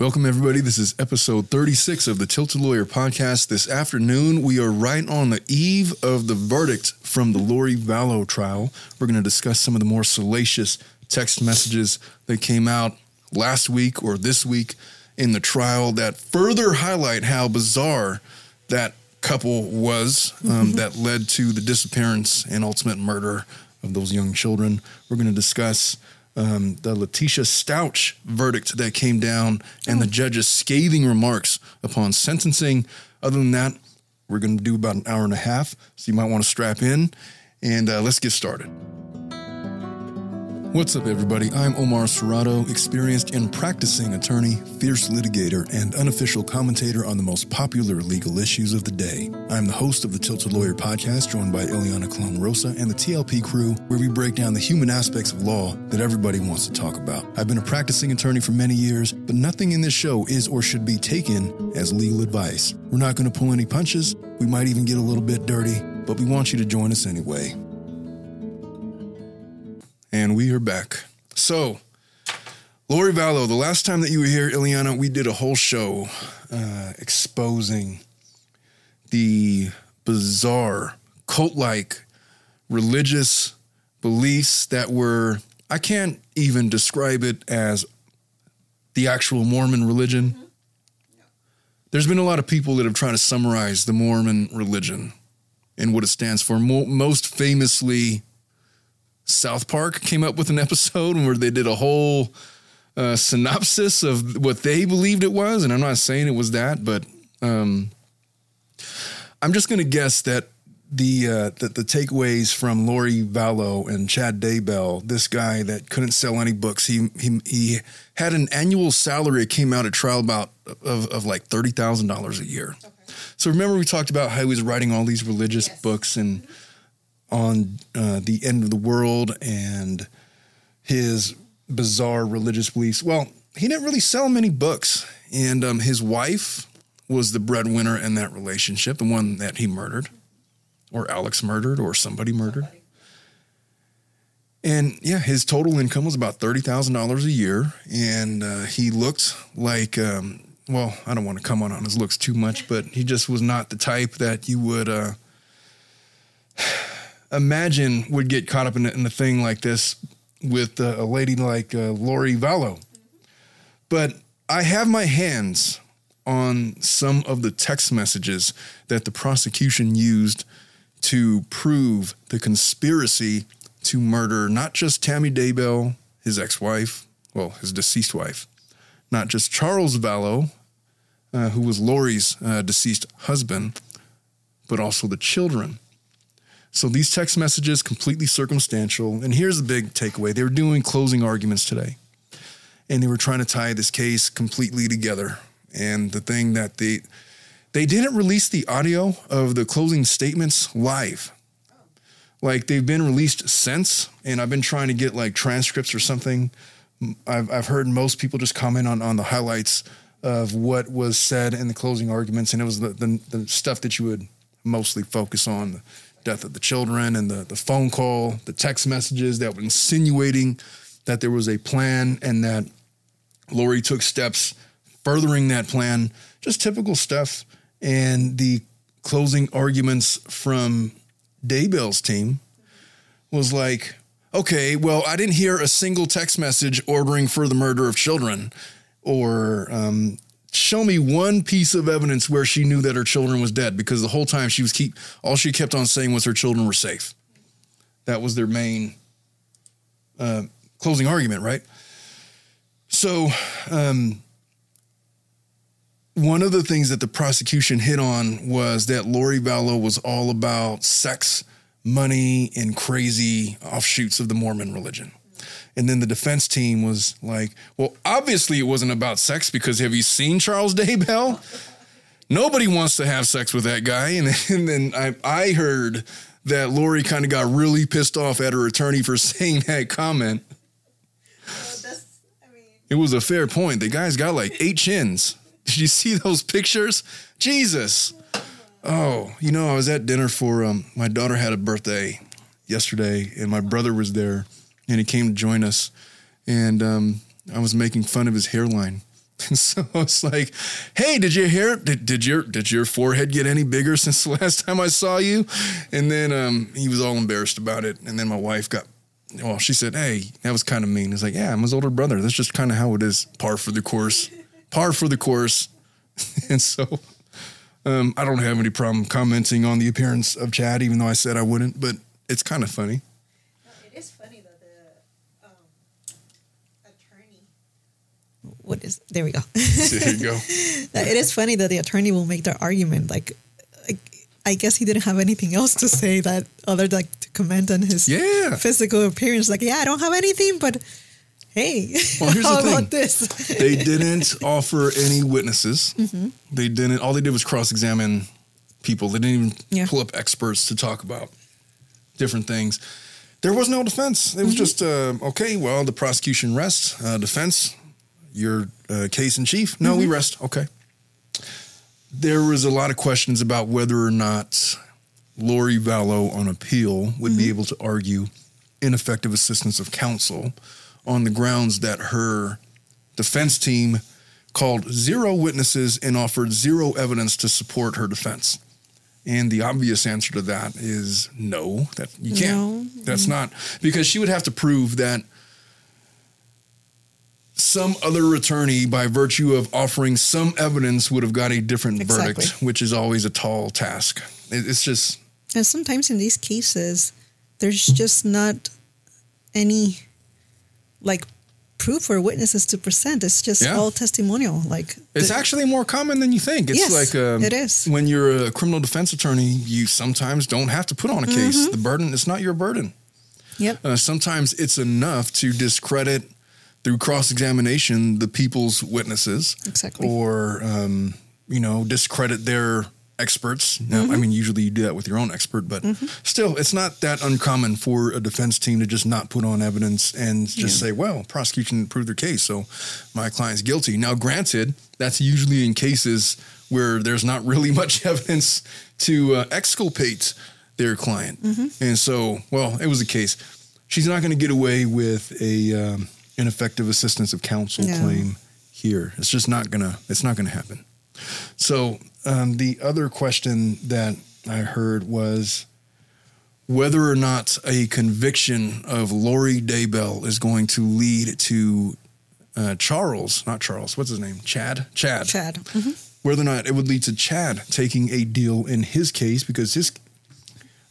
Welcome, everybody. This is episode 36 of the Tilted Lawyer podcast. This afternoon, we are right on the eve of the verdict from the Lori Vallow trial. We're going to discuss some of the more salacious text messages that came out last week or this week in the trial that further highlight how bizarre that couple was um, that led to the disappearance and ultimate murder of those young children. We're going to discuss um, the Letecia Stauch verdict that came down and the judge's scathing remarks upon sentencing. Other than that, we're going to do about an hour and a half, so you might want to strap in and uh, let's get started. What's up, everybody? I'm Omar Serrato, experienced and practicing attorney, fierce litigator, and unofficial commentator on the most popular legal issues of the day. I'm the host of the Tilted Lawyer podcast, joined by Ileana Colon Rosa and the TLP crew, where we break down the human aspects of law that everybody wants to talk about. I've been a practicing attorney for many years, but nothing in this show is or should be taken as legal advice. We're not going to pull any punches. We might even get a little bit dirty, but we want you to join us anyway and we are back. So, Lori Vallow, the last time that you were here, Ileana, we did a whole show uh, exposing the bizarre cult like religious beliefs that were, I can't even describe it as the actual Mormon religion. Mm-hmm. There's been a lot of people that have tried to summarize the Mormon religion and what it stands for. Mo- most famously, South Park came up with an episode where they did a whole uh, synopsis of what they believed it was, and I'm not saying it was that, but um, I'm just going to guess that the uh, that the takeaways from Lori Vallow and Chad Daybell, this guy that couldn't sell any books, he he he had an annual salary. It came out at trial about of, of like thirty thousand dollars a year. Okay. So remember we talked about how he was writing all these religious yes. books and. Mm-hmm on uh, the end of the world and his bizarre religious beliefs. Well, he didn't really sell many books, and um, his wife was the breadwinner in that relationship, the one that he murdered, or Alex murdered, or somebody murdered. And yeah, his total income was about thirty thousand dollars a year, and uh, he looked like. Um, well, I don't want to come on on his looks too much, but he just was not the type that you would uh, imagine would get caught up in, in a thing like this with uh, a lady like uh, Lori Vallow. But I have my hands on some of the text messages that the prosecution used to prove the conspiracy to murder not just Tammy Daybell, his ex wife, well, his deceased wife, not just Charles Vallow, uh, who was Lori's uh, deceased husband, but also the children. So these text messages completely circumstantial. And here's the big takeaway: they were doing closing arguments today, and they were trying to tie this case completely together. And the thing that they they didn't release the audio of the closing statements live. Like they've been released since, and I've been trying to get like transcripts or something. I've I've heard most people just comment on on the highlights of what was said in the closing arguments, and it was the the, the stuff that you would mostly focus on death of the children and the, the phone call, the text messages that were insinuating that there was a plan and that Lori took steps furthering that plan. Just typical stuff. And the closing arguments from Daybell's team was like, okay, well, I didn't hear a single text message ordering for the murder of children or um, show me one piece of evidence where she knew that her children was dead because the whole time she was keep all she kept on saying was her children were safe that was their main uh, closing argument right so um, one of the things that the prosecution hit on was that Lori Vallow was all about sex, money, and crazy offshoots of the Mormon religion. And then the defense team was like, well, obviously it wasn't about sex because have you seen Charles Daybell? Nobody wants to have sex with that guy. And, and then I, I heard that Lori kind of got really pissed off at her attorney for saying that comment. Well, I mean, it was a fair point. The guy's got like eight chins. Did you see those pictures? Jesus. Oh, you know, I was at dinner for um, my daughter had a birthday yesterday, and my brother was there and he came to join us. And um, I was making fun of his hairline. And so it's like, hey, did you hear? Did, did your did your forehead get any bigger since the last time I saw you? And then um, he was all embarrassed about it. And then my wife got, well, she said, hey, that was kind of mean. It's like, yeah, I'm his older brother. That's just kind of how it is. Par for the course. Par for the course. and so um, I don't have any problem commenting on the appearance of Chad, even though I said I wouldn't. But it's kind of funny. It is funny that the um, attorney. What is there we go. There you go. it is funny that the attorney will make their argument like, like I guess he didn't have anything else to say that other like to comment on his Yeah. physical appearance. Like, yeah, I don't have anything, but hey, Well, here's how the thing. about this? they didn't offer any witnesses. Mm-hmm. They didn't. All they did was cross-examine people. They didn't even Yeah. pull up experts to talk about different things. There was no defense. It was Mm-hmm. just uh, okay. Well, the prosecution rests. Uh, defense, your uh, case in chief. No, we Mm-hmm. rest. Okay. There was a lot of questions about whether or not Lori Vallow on appeal would Mm-hmm. be able to argue ineffective assistance of counsel on the grounds that her defense team called zero witnesses and offered zero evidence to support her defense. And the obvious answer to that is no, that you can't. No. That's not because she would have to prove that some other attorney, by virtue of offering some evidence, would have got a different verdict, which is always a tall task. It's just And sometimes in these cases, there's just not any like proof or witnesses to present. It's just Yeah. all testimonial. Like It's the- actually more common than you think. It's Yes, like um, it is. when you're a criminal defense attorney, you sometimes don't have to put on a case. Mm-hmm. The burden it's not your burden. Yep. Uh, sometimes it's enough to discredit through cross examination the people's witnesses, Exactly. or um, you know discredit their experts. Now, Mm-hmm. I mean, usually you do that with your own expert, but still, it's not that uncommon for a defense team to just not put on evidence and just say, "Well, prosecution proved their case, so my client's guilty." Now, granted, that's usually in cases where there's not really much evidence to uh, exculpate their client, and so, well, it was a case. She's not going to get away with a um, ineffective assistance of counsel No. claim here. It's just not gonna. It's not gonna happen. So um, the other question that I heard was whether or not a conviction of Lori Daybell is going to lead to uh, Charles, not Charles, what's his name? Chad? Chad. Chad. Mhm. Whether or not it would lead to Chad taking a deal in his case because his,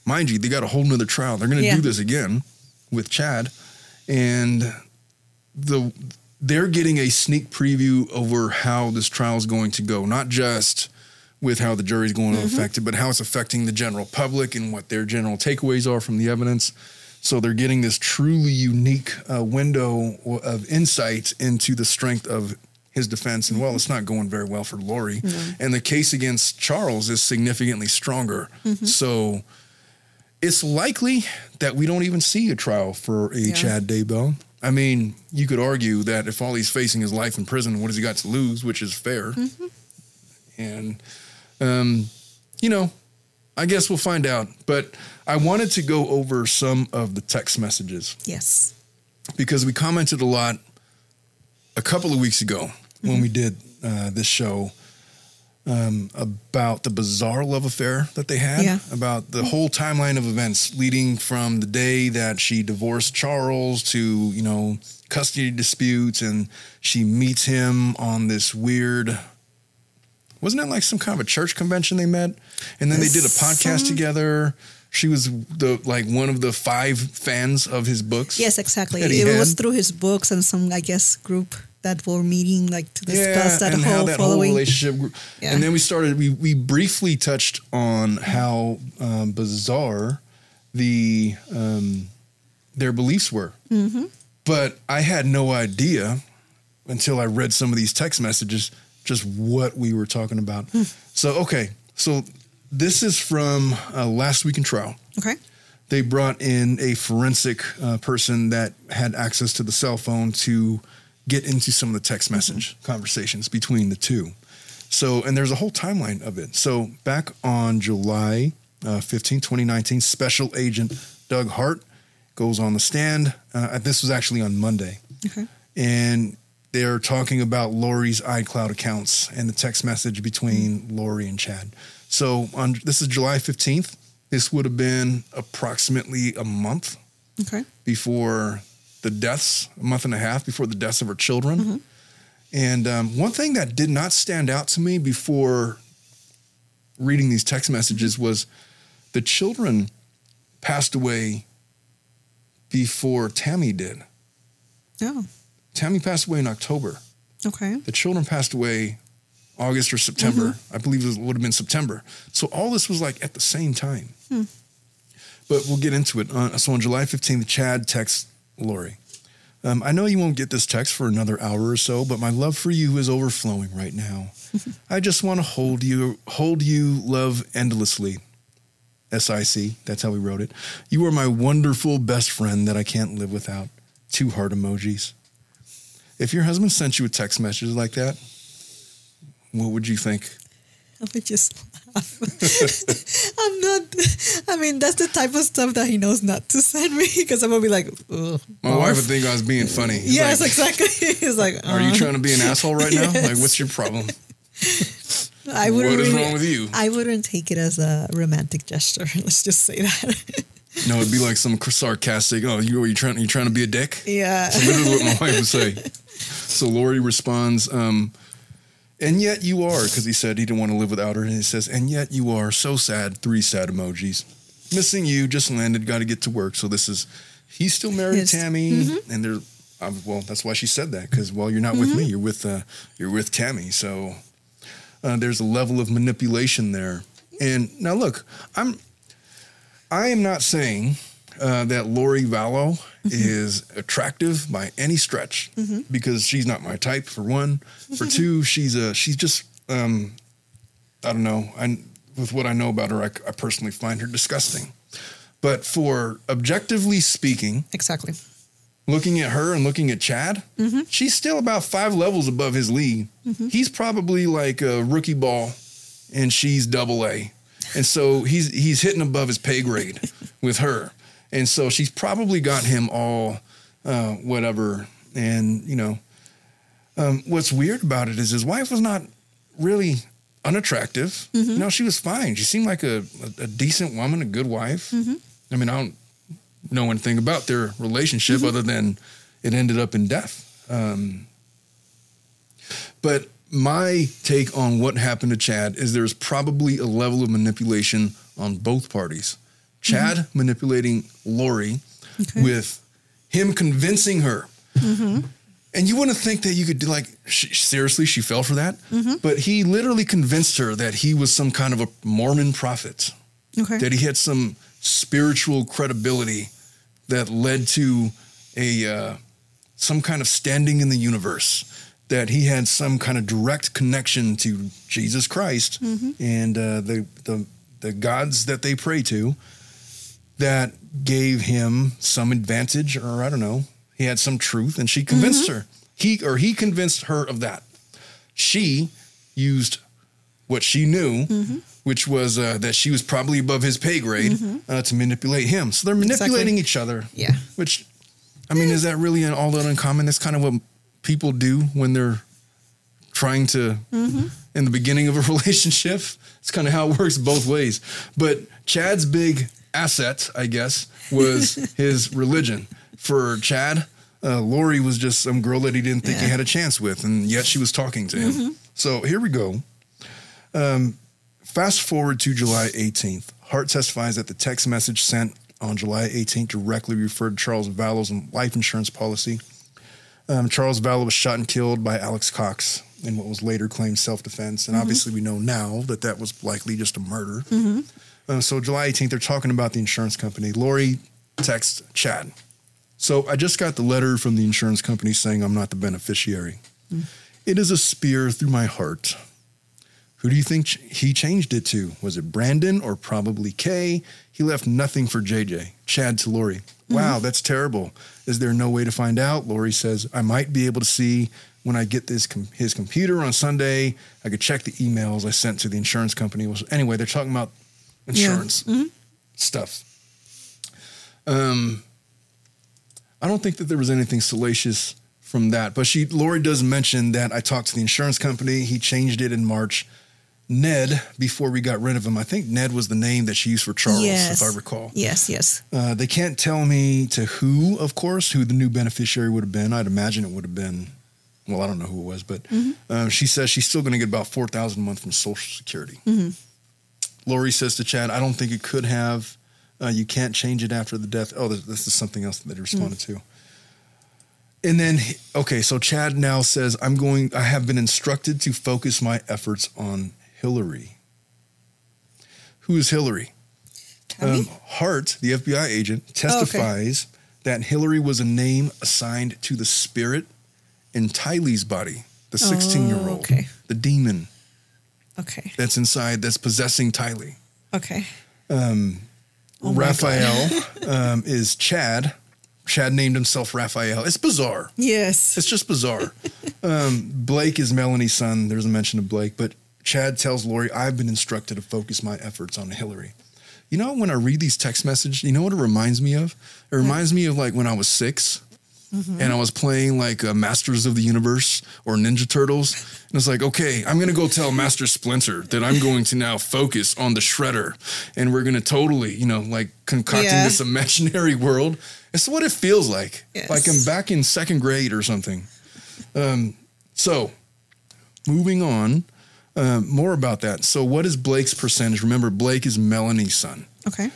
mind you, they got a whole nother trial. They're going to Yeah. do this again with Chad. And the they're getting a sneak preview over how this trial is going to go, not just with how the jury's going to mm-hmm. affect it, but how it's affecting the general public and what their general takeaways are from the evidence. So they're getting this truly unique uh, window of insight into the strength of his defense. And well, mm-hmm. it's not going very well for Lori. And the case against Charles is significantly stronger. Mm-hmm. So it's likely that we don't even see a trial for a Yeah. Chad Daybell. I mean, you could argue that if all he's facing is life in prison, what has he got to lose? Which is fair. And, um, you know, I guess we'll find out. But I wanted to go over some of the text messages Yes. because we commented a lot a couple of weeks ago when we did uh, this show um, about the bizarre love affair that they had, Yeah. about the whole timeline of events leading from the day that she divorced Charles to, you know, custody disputes and she meets him on this weird. Wasn't it like some kind of a church convention they met? And then they did a podcast Some- together. She was the like one of the five fans of his books. Yes, exactly. It was through his books and some, I guess, group that were meeting like to discuss that and whole how that whole following. relationship. grew. Yeah. And then we started. We we briefly touched on how um, bizarre the um, their beliefs were, Mm-hmm. but I had no idea until I read some of these text messages just what we were talking about. Hmm. so okay, so this is from uh, last week in trial okay. they brought in a forensic uh, person that had access to the cell phone to get into some of the text message conversations between the two. So, and there's a whole timeline of it. So, back on July uh, 15, 2019, Special Agent Doug Hart goes on the stand. Uh, this was actually on Monday. Okay. And they're talking about Lori's iCloud accounts and the text message between Lori and Chad. So on this is July 15th. This would have been approximately a month Okay. before the deaths, a month and a half before the deaths of her children. And um, one thing that did not stand out to me before reading these text messages was the children passed away before Tammy did. Oh. Tammy passed away in October. Okay. The children passed away August or September. I believe it would have been September. So all this was like at the same time. But we'll get into it. Uh, so on July 15th, Chad texts Lori. Um, I know you won't get this text for another hour or so, but my love for you is overflowing right now. I just want to hold you, hold you, love endlessly. SIC, that's how we wrote it. You are my wonderful best friend that I can't live without. Two heart emojis. If your husband sent you a text message like that, what would you think? I would just. I'm not. I mean, that's the type of stuff that he knows not to send me because I'm gonna be like, Ugh, My wife would think I was being funny. He's Yes, like, exactly. He's like, Are you uh, trying to be an asshole right now? Like, what's your problem? I wouldn't What is really- wrong with you? I wouldn't take it as a romantic gesture. Let's just say that. No, it'd be like some sarcastic. Oh, you are you trying? You trying to be a dick? yeah. That's literally what my wife would say. So Lori responds, um, and yet you are, because he said he didn't want to live without her. And he says, and yet you are so sad. Three sad emojis. Missing you. Just landed. Got to get to work. So this is. He's still married to Tammy, and they're. Um, well, that's why she said that because well, you're not with me. You're with uh, you're with Tammy. So uh, there's a level of manipulation there. And now look, I'm I am not saying uh, that Lori Vallow is attractive by any stretch mm-hmm. because she's not my type. For one, for mm-hmm. two, she's a she's just um, I don't know. I with what I know about her, I, I personally find her disgusting. But for objectively speaking, Exactly. looking at her and looking at Chad, mm-hmm. she's still about five levels above his league. He's probably like a rookie ball, and she's double A, and so he's he's hitting above his pay grade with her, and so she's probably got him all uh, whatever. And you know, um, what's weird about it is his wife was not really unattractive. you No, she was fine. She seemed like a, a, a decent woman, a good wife. I mean, I don't know anything about their relationship other than it ended up in death. Um, but my take on what happened to Chad is there's probably a level of manipulation on both parties. Chad manipulating Lori Okay. with him convincing her. And you wouldn't think that you could do like sh- seriously, she fell for that. But he literally convinced her that he was some kind of a Mormon prophet Okay. that he had some spiritual credibility that led to a uh, some kind of standing in the universe that he had some kind of direct connection to Jesus Christ and uh, the, the the gods that they pray to that gave him some advantage or I don't know he had some truth and she convinced her he or he convinced her of that she used what she knew, which was uh, that she was probably above his pay grade uh, to manipulate him. So they're manipulating each other. Yeah. Which, I mean, is that really an, all that uncommon? That's kind of what people do when they're trying to, in the beginning of a relationship. It's kind of how it works both ways. But Chad's big asset, I guess, was his religion. For Chad, uh, Lori was just some girl that he didn't think he had a chance with, and yet she was talking to him. So here we go. Um, fast forward to July 18th. Hart testifies that the text message sent on July 18th directly referred to Charles Vallow's life insurance policy. Um, Charles Vallow was shot and killed by Alex Cox in what was later claimed self defense. And obviously, we know now that that was likely just a murder. Uh, so, July 18th, they're talking about the insurance company. Lori texts Chad. So, I just got the letter from the insurance company saying I'm not the beneficiary. It is a spear through my heart. Who do you think ch- he changed it to? Was it Brandon or probably Kay? He left nothing for JJ. Chad to Lori. Wow, that's terrible. Is there no way to find out? Lori says, I might be able to see when I get this com- his computer on Sunday. I could check the emails I sent to the insurance company. Was anyway, they're talking about insurance stuff. Um, I don't think that there was anything salacious from that. But she Lori does mention that I talked to the insurance company. He changed it in March. Ned, before we got rid of him, I think Ned was the name that she used for Charles, yes. if I recall. Yes, yes. Uh, they can't tell me to who, of course, who the new beneficiary would have been. I'd imagine it would have been, well, I don't know who it was, but uh, she says she's still going to get about four thousand a month from Social Security. Lori says to Chad, "I don't think it could have. Uh, you can't change it after the death." Oh, this, this is something else that they responded to. And then, okay, so Chad now says, "I'm going. I have been instructed to focus my efforts on Hillary." Who is Hillary? Um, Hart, the FBI agent, Oh, testifies that Hillary was a name assigned to the spirit in Tylee's body, the 16 year old, okay. the demon Okay. that's inside, that's possessing Tylee. Okay. Oh. Raphael um, is Chad. Chad named himself Raphael. It's bizarre. Yes. It's just bizarre. um, Blake is Melanie's son. There's a mention of Blake, but Chad tells Lori, I've been instructed to focus my efforts on Hillary. You know, when I read these text messages, you know what it reminds me of? It reminds me of like when I was 6 and I was playing like uh, Masters of the Universe or Ninja Turtles. And it's like, okay, I'm going to go tell Master Splinter that I'm going to now focus on the Shredder and we're going to totally, you know, like concocting Yeah. this imaginary world. It's what it feels like. Yes. Like I'm back in second grade or something. Um, so, moving on, um, more about that. So, what is Blake's percentage? Remember, Blake is Melanie's son. Okay.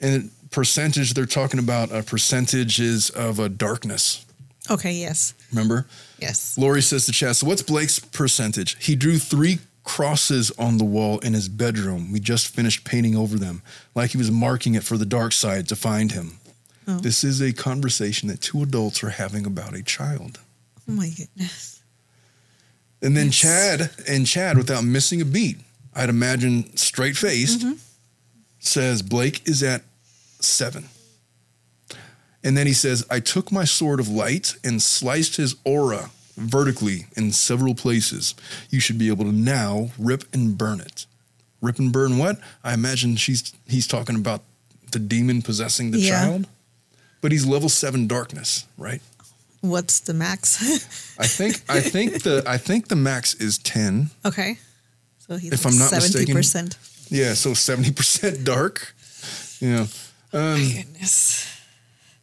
And percentage, they're talking about a percentage is of a darkness. Okay. Yes. Remember? Yes. Lori says to Chad, so what's Blake's percentage? He drew three crosses on the wall in his bedroom. We just finished painting over them, like he was marking it for the dark side to find him. Oh. This is a conversation that two adults are having about a child. Oh my goodness. And then Yes. Chad and Chad, without missing a beat, I'd imagine straight faced, Mm-hmm. says Blake is at seven. And then he says, I took my sword of light and sliced his aura vertically in several places. You should be able to now rip and burn it. Rip and burn what? I imagine she's he's talking about the demon possessing the Yeah. child. But he's level seven darkness, right? What's the max? I think I think the I think the max is ten. okay. So he's If I'm not seventy mistaken. percent. Yeah, so seventy percent dark. Yeah. Um, goodness.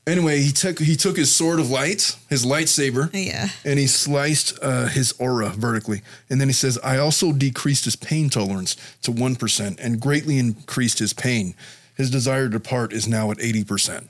anyway, he took he took his sword of light, his lightsaber, Yeah. and he sliced uh, his aura vertically. And then he says, "I also decreased his pain tolerance to one percent and greatly increased his pain. His desire to part is now at eighty percent."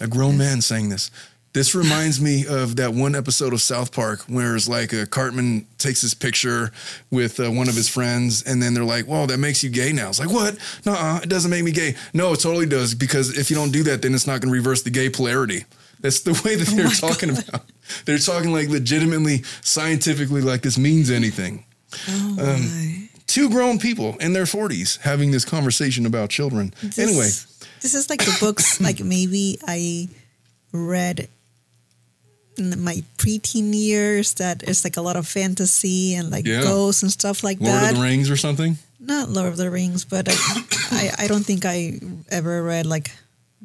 A grown man saying this. This reminds me of that one episode of South Park where it's like a Cartman takes his picture with uh, one of his friends, and then they're like, "Whoa, that makes you gay now." It's like, "What? No, it doesn't make me gay." No, it totally does because if you don't do that, then it's not going to reverse the gay polarity. That's the way that they're my talking God. about. They're talking like legitimately, scientifically, like this means anything. Oh Um, my. Two grown people in their forties having this conversation about children. This- anyway, this is like the books. like maybe I read in my preteen years. That is like a lot of fantasy and like Yeah. ghosts and stuff like Lord that. Lord of the Rings or something. Not Lord of the Rings, but I, I, I don't think I ever read like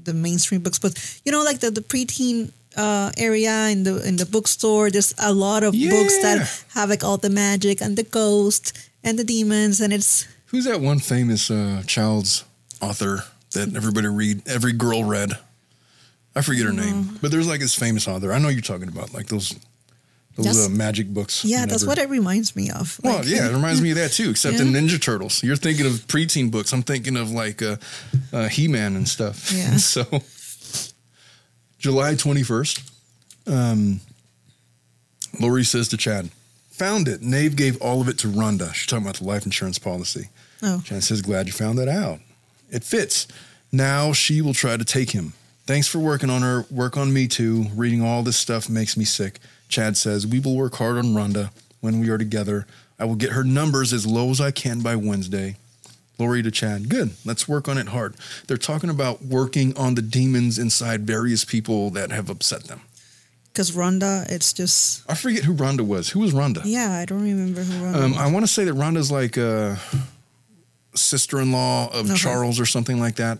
the mainstream books. But you know, like the the preteen uh, area in the in the bookstore, there's a lot of books that have like all the magic and the ghost and the demons, and it's Who's that one famous uh, child's author that everybody read, every girl read? I forget her name, but there's like this famous author. I know you're talking about, like those those uh, magic books. yeah, that's what it reminds me of. Well, yeah, it reminds me of that too. Except Yeah. in Ninja Turtles, you're thinking of preteen books. I'm thinking of like uh, uh, He-Man and stuff. Yeah. so, July 21st, um, Lori says to Chad, "Found it." Nave gave all of it to Rhonda. She's talking about the life insurance policy. Oh, Chad says, Glad you found that out. It fits. Now she will try to take him. Thanks for working on her. Work on me too. Reading all this stuff makes me sick. Chad says, We will work hard on Rhonda when we are together. I will get her numbers as low as I can by Wednesday. Lori to Chad, good. Let's work on it hard. They're talking about working on the demons inside various people that have upset them. because Rhonda, it's just I forget who Rhonda was. Who was Rhonda? yeah, I don't remember who Rhonda. Um, was. I want to say that Rhonda's like a, uh, sister-in-law of Okay. Charles or something like that.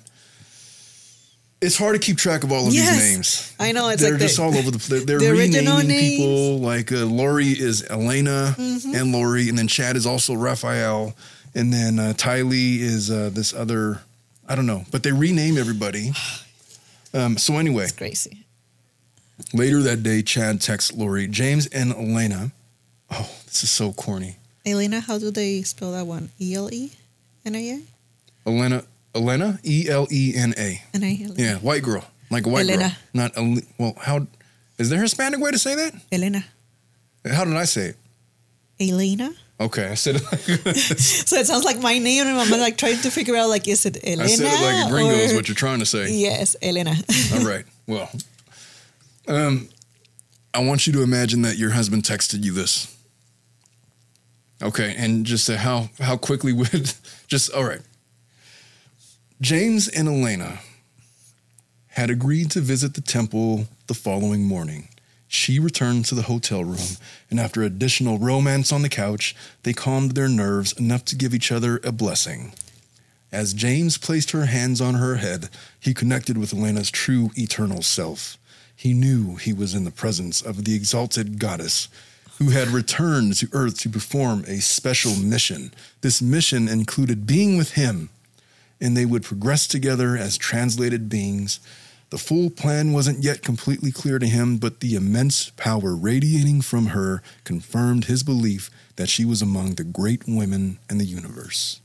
It's hard to keep track of all of Yes. these names. I know it's they're like just the- all over the place. They're the renaming people. Like uh, Lori is Elena Mm-hmm. and Lori, and then Chad is also Raphael, and then uh, Tylee is uh, this other. I don't know, but they rename everybody. Um, so anyway, It's crazy. later that day, Chad texts Lori, James, and Elena. Oh, this is so corny. Elena, how do they spell that one? E L E N A A? Elena, Elena, E L E N A. Yeah, white girl, like a white girl, Elena. not a. Well, how is there a Hispanic way to say that? Elena. How did I say it? Elena. Okay, I said it. Like, So it sounds like my name, and I'm like trying to figure out like, is it Elena? I said it like a gringo is what you're trying to say. Yes, Elena. All right. Well, um, I want you to imagine that your husband texted you this. Okay, and just uh, how how quickly would just all right. James and Elena had agreed to visit the temple the following morning. She returned to the hotel room, and after additional romance on the couch, they calmed their nerves enough to give each other a blessing. As James placed her hands on her head, he connected with Elena's true eternal self. He knew he was in the presence of the exalted goddess who had returned to earth to perform a special mission. This mission included being with him, and they would progress together as translated beings. The full plan wasn't yet completely clear to him, but the immense power radiating from her confirmed his belief that she was among the great women in the universe.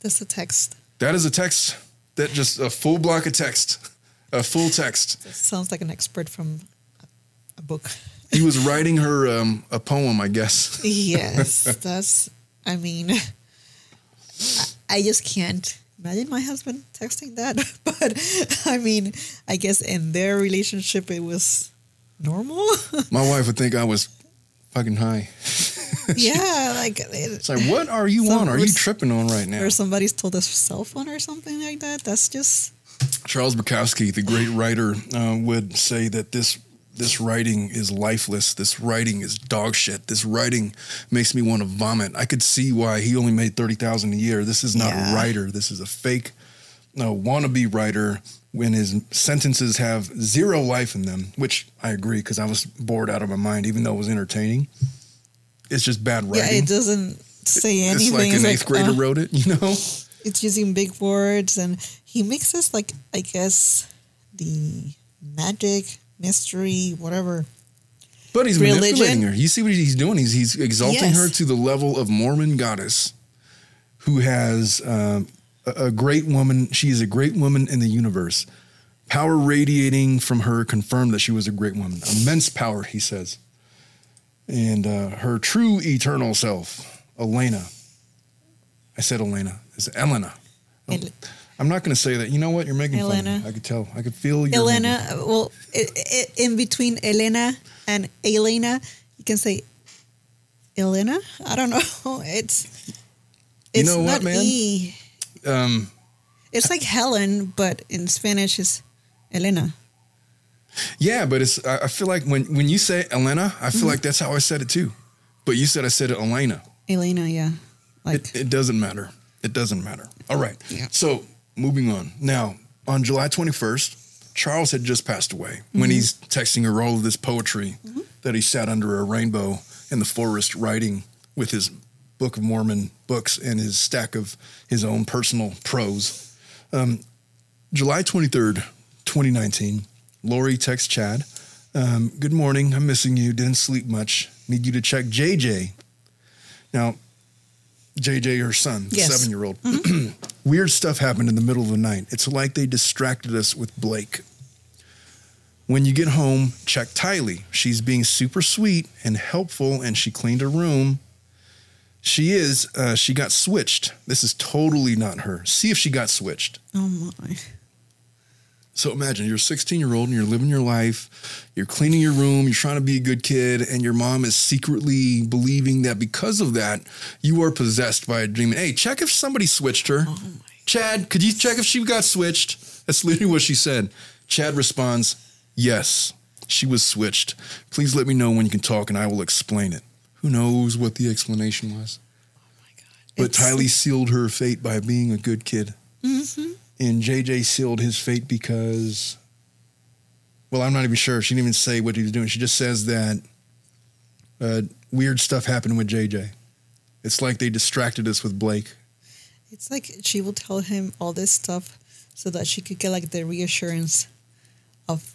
That's a text. That is a text. That just a full block of text, a full text. That sounds like an expert from a book. He was writing her um, a poem, I guess. Yes, that's. I mean, I, just can't imagine my husband texting that. But I mean, I guess in their relationship, it was normal. My wife would think I was fucking high. yeah, like it, It's like, what are you on? Are you tripping on right now? or somebody's told us cell phone or something like that. That's just Charles Bukowski, the great writer, uh, would say that this this writing is lifeless. This writing is dog shit. This writing makes me want to vomit. I could see why he only made thirty thousand a year. This is not a writer. This is a fake, uh, wannabe writer. When his sentences have zero life in them, which I agree because I was bored out of my mind, even though it was entertaining. It's just bad writing. yeah. It doesn't say anything. It's like an eighth grader uh, wrote it, you know. it's using big words and he mixes like I guess the magic, mystery, whatever. But he's Religion. manipulating her. You see what he's doing? He's he's exalting Yes. her to the level of Mormon goddess, who has um, a, a great woman. She is a great woman in the universe. Power radiating from her confirmed that she was a great woman. Immense power, he says. And uh, her true eternal self, Elena. I said Elena. It's Elena. El- I'm not going to say that. You know what? You're making fun of Elena. me. I could tell. I could feel your Elena, well, i i in between Elena and Elena, you can say Elena. I don't know. It's You it's know what, not man? E. Um, It's like Helen, but in Spanish it's Elena. Yeah, but it's I feel like when when you say Elena, I Mm-hmm. feel like that's how I said it too. But you said I said it Elena. Elena, yeah. Like It, it doesn't matter. It doesn't matter. All right. Yeah. So moving on. Now, on July 21st, Charles had just passed away when Mm-hmm. he's texting her all of this poetry that he sat under a rainbow in the forest writing with his Book of Mormon books and his stack of his own personal prose. Um, July 23rd, 2019, Lori texts Chad, um, Good morning. I'm missing you. Didn't sleep much. Need you to check JJ. Now, JJ, her son, the Yes. seven year old. Weird stuff happened in the middle of the night. It's like they distracted us with Blake. When you get home, check Tylee. She's being super sweet and helpful, and she cleaned her room. She is. Uh, she got switched. This is totally not her. See if she got switched. oh my. So imagine you're a 16 year old and you're living your life, you're cleaning your room, you're trying to be a good kid, and your mom is secretly believing that because of that, you are possessed by a demon. Hey, check if somebody switched her. Oh. Chad, could you check if she got switched? That's literally what she said. Chad responds, Yes, she was switched. Please let me know when you can talk and I will explain it. Who knows what the explanation was? But It's- Tylee sealed her fate by being a good kid. And JJ sealed his fate because, well, I'm not even sure. She didn't even say what he was doing. She just says that uh, weird stuff happened with JJ. It's like they distracted us with Blake. It's like she will tell him all this stuff so that she could get like the reassurance of,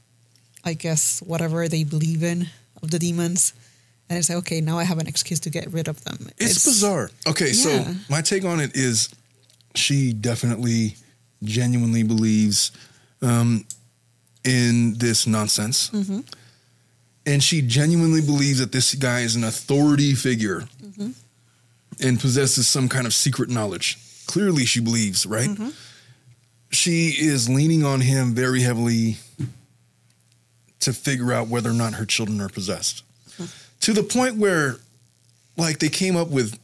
I guess, whatever they believe in of the demons. And it's like, okay, now I have an excuse to get rid of them. It's, bizarre. Okay, so my take on it is she definitely genuinely believes um, in this nonsense. Mm-hmm. And she genuinely believes that this guy is an authority figure mm-hmm. and possesses some kind of secret knowledge. Clearly, she believes, right? Mm-hmm. She is leaning on him very heavily to figure out whether or not her children are possessed. Hmm. To the point where, like, they came up with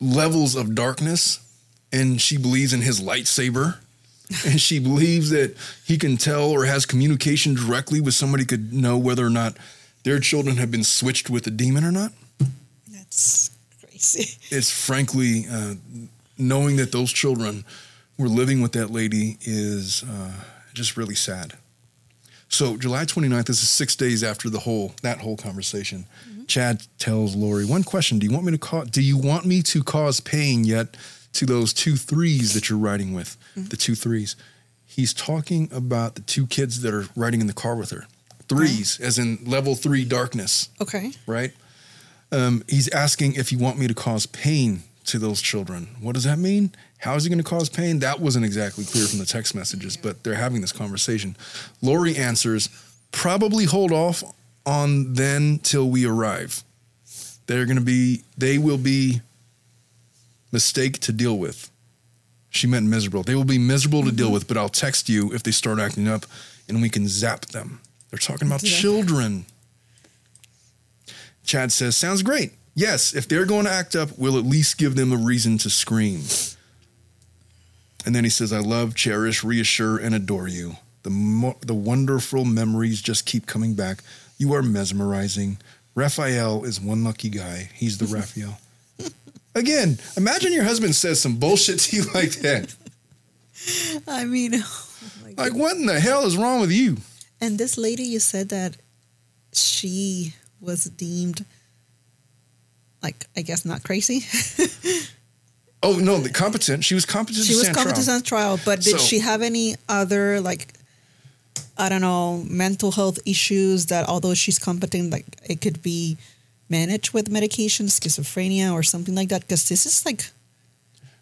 levels of darkness, and she believes in his lightsaber. and she believes that he can tell or has communication directly with somebody could know whether or not their children have been switched with a demon or not. That's crazy. It's frankly uh, knowing that those children were living with that lady is uh, just really sad. So July 29th, this is six days after the whole that whole conversation. Chad tells Lori, one question, do you want me to call? do you want me to cause pain yet to those two threes that you're riding with? The two threes. He's talking about the two kids that are riding in the car with her. Threes, as in level three darkness Okay. right? Um, he's asking if you want me to cause pain to those children. What does that mean? How is he going to cause pain? That wasn't exactly clear from the text messages, but they're having this conversation. Lori answers, probably hold off on then till we arrive. They're going to be, they will be mistake to deal with. She meant miserable. They will be miserable to deal mm-hmm. with, but I'll text you if they start acting up and we can zap them. They're talking about Yeah. children. Chad says, Sounds great. Yes, if they're going to act up, we'll at least give them a reason to scream. And then he says, I love, cherish, reassure, and adore you. The, mo- the wonderful memories just keep coming back. You are mesmerizing. Raphael is one lucky guy. He's the Raphael. Again, imagine your husband says some bullshit to you like that. I mean, oh Like, what in the hell is wrong with you? And this lady, you said that she was deemed, like, I guess not crazy. Oh, no, the competent. She was competent she was competent trial. on trial, but did So- she have any other, like, I don't know, mental health issues that although she's competent, like, it could be managed with medication, schizophrenia, or something like that? Because this is like,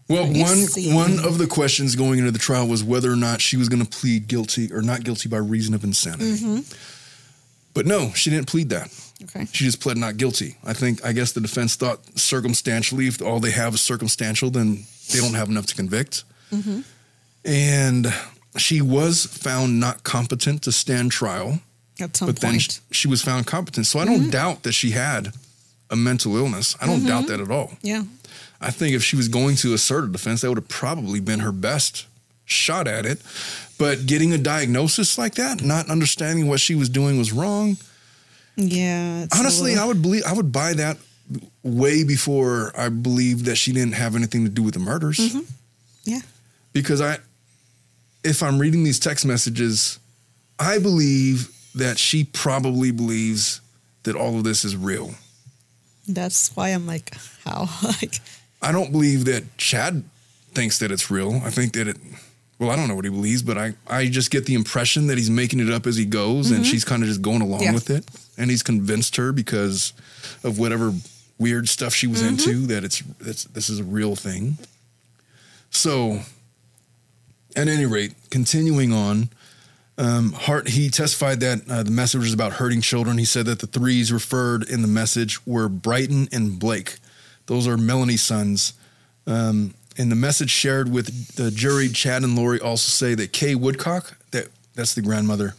Well, one one of the questions going into the trial was whether or not she was going to plead guilty or not guilty by reason of insanity. Mm-hmm. But no, she didn't plead that. okay. She just pled not guilty. I think I guess the defense thought circumstantially, if all they have is circumstantial, then they don't have enough to convict. Mm-hmm. And she was found not competent to stand trial, At some but then point. sh- she was found competent. So I don't Mm-hmm. doubt that she had a mental illness. I don't doubt that at all. yeah. I think if she was going to assert a defense, that would have probably been her best shot at it. But getting a diagnosis like that, not understanding what she was doing was wrong. Yeah. Honestly, little- I would believe I would buy that way before I believed that she didn't have anything to do with the murders. Mm-hmm. Yeah. Because I if I'm reading these text messages, I believe that she probably believes that all of this is real. That's why I'm like, how? like, I don't believe that Chad thinks that it's real. I think that it. Well, I don't know what he believes, but I I just get the impression that he's making it up as he goes, and mm-hmm. she's kind of just going along Yeah. with it, and he's convinced her because of whatever weird stuff she was into mm-hmm. that it's it's this is a real thing. So, at any rate, continuing on, um, Hart he testified that uh, the message was about hurting children. He said that the threes referred in the message were Brighton and Blake. Those are Melanie's sons. Um, and the message shared with the jury, Chad and Lori also say that Kay Woodcock, that that's the grandmother,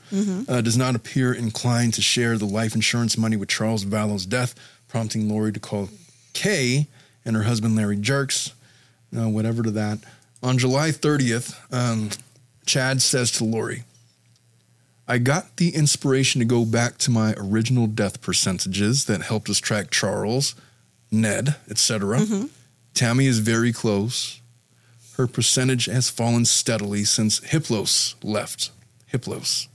uh, does not appear inclined to share the life insurance money with Charles Vallow's death, prompting Lori to call Kay and her husband Larry Jerks, uh, whatever to that. On July 30th, um, Chad says to Lori, I got the inspiration to go back to my original death percentages that helped us track Charles, Ned, etc. Tammy is very close. Her percentage has fallen steadily since Hiplos left. Hiplos.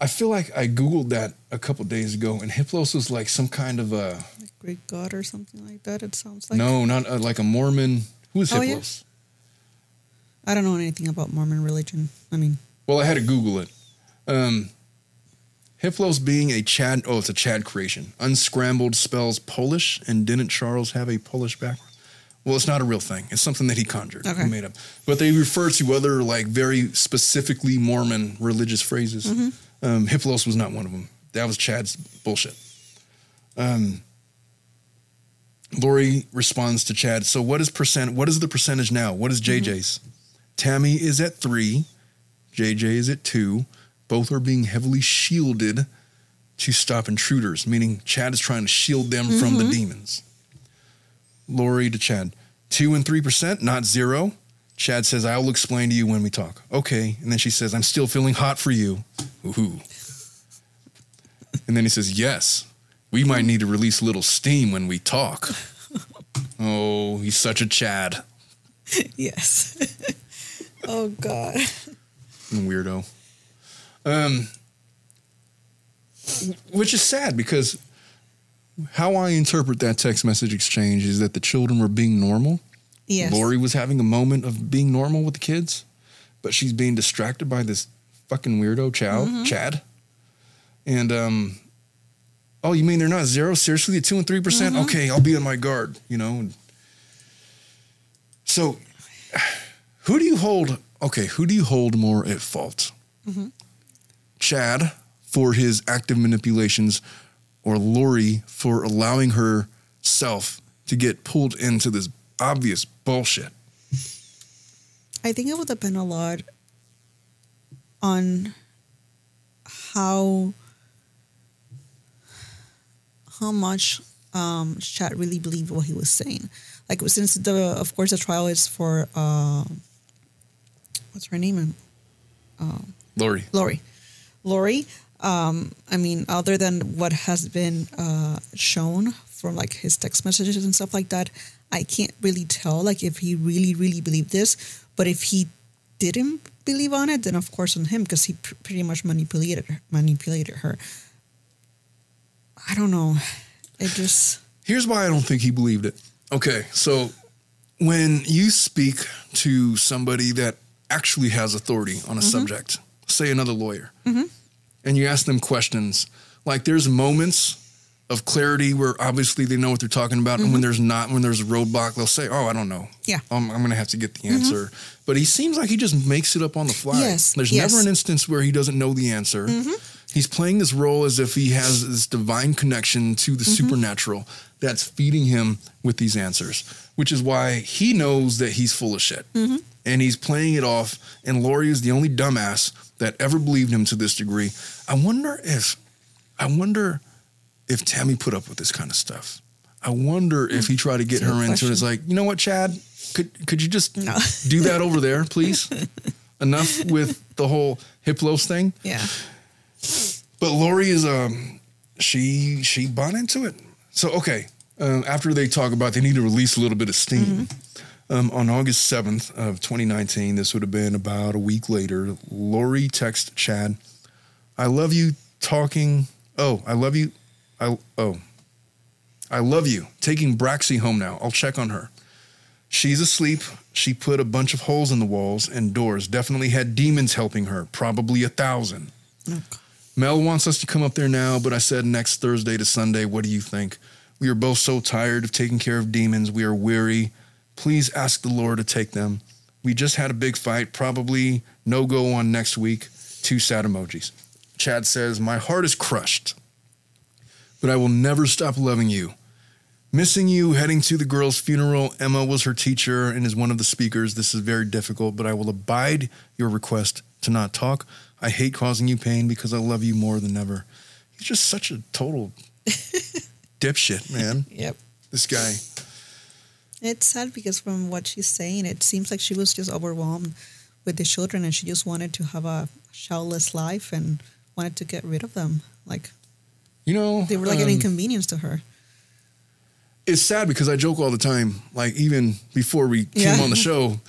I feel like I Googled that a couple days ago, and Hiplos was like some kind of a. Like Greek god or something like that. It sounds like. no, not uh, like a Mormon. Who is Oh, yeah? Hiplos? I don't know anything about Mormon religion. I mean, Well, I had to Google it. Um, Hiplos being a Chad, oh, it's a Chad creation. Unscrambled spells Polish, and didn't Charles have a Polish background? Well, it's not a real thing. It's something that he conjured, Okay. he made up. But they refer to other, like, very specifically Mormon religious phrases. Um, Hiplos was not one of them. That was Chad's bullshit. Um, Lori responds to Chad. So, what is percent? What is the percentage now? What is JJ's? Tammy is at three. JJ is at two. Both are being heavily shielded to stop intruders, meaning Chad is trying to shield them from the mm-hmm. demons. Lori to Chad, two and three percent, not zero. Chad says, "I'll explain to you when we talk." Okay, and then she says, "I'm still feeling hot for you." Ooh. And then he says, "Yes, we might need to release a little steam when we talk." oh, he's such a Chad yes. oh God. Weirdo. Um, which is sad because how I interpret that text message exchange is that the children were being normal. Yes. Lori was having a moment of being normal with the kids, but she's being distracted by this fucking weirdo Chow, Chad. And um, oh, you mean they're not zero? Seriously, at two and three percent? Okay, I'll be on my guard. You know. So, who do you hold? Okay, who do you hold more at fault? Chad for his active manipulations, or Lori for allowing herself to get pulled into this obvious bullshit. I think it would depend a lot on how how much um Chad really believed what he was saying. Like since the of course the trial is for uh what's her name? Lori. Lori. Lori, um, I mean, other than what has been uh, shown from like his text messages and stuff like that, I can't really tell like if he really, really believed this. But if he didn't believe on it, then of course on him because he pr- pretty much manipulated her, manipulated her. I don't know. It just Here's why I don't think he believed it. Okay, so when you speak to somebody that actually has authority on a mm-hmm. subject, say another lawyer, mm-hmm. and you ask them questions, like there's moments of clarity where obviously they know what they're talking about, and when mm-hmm. there's not, when there's a roadblock, they'll say, "Oh, I don't know." Yeah. um, I'm going to have to get the answer. But he seems like he just makes it up on the fly. Yes, there's yes. never an instance where he doesn't know the answer. He's playing this role as if he has this divine connection to the supernatural that's feeding him with these answers, which is why he knows that he's full of shit. And he's playing it off. And Lori is the only dumbass that ever believed him to this degree. I wonder if, I wonder if Tammy put up with this kind of stuff. I wonder if he tried to get her into it. It's like, you know what, Chad? Could could you just No. do that over there, please? Enough with the whole Hiplos thing. yeah. But Lori is um she she bought into it. So okay, um, after they talk about they need to release a little bit of steam. Um, on August seventh of 2019, this would have been about a week later. Lori texts Chad, "I love you." Talking. Oh, I love you. I oh, I love you. Taking Braxy home now. I'll check on her. She's asleep. She put a bunch of holes in the walls and doors. Definitely had demons helping her. Probably a thousand. Oh, Mel wants us to come up there now, but I said next Thursday to Sunday. What do you think? We are both so tired of taking care of demons. We are weary. Please ask the Lord to take them. We just had a big fight. Probably no go on next week. Two sad emojis. Chad says, My heart is crushed, but I will never stop loving you. Missing you, heading to the girl's funeral. Emma was her teacher and is one of the speakers. This is very difficult, but I will abide your request to not talk. I hate causing you pain because I love you more than ever. He's just such a total dipshit, man. Yep. This guy. It's sad because from what she's saying, it seems like she was just overwhelmed with the children and she just wanted to have a childless life and wanted to get rid of them. Like You know, they were like an um, inconvenience to her. it's sad because I joke all the time, like even before we came Yeah. on the show,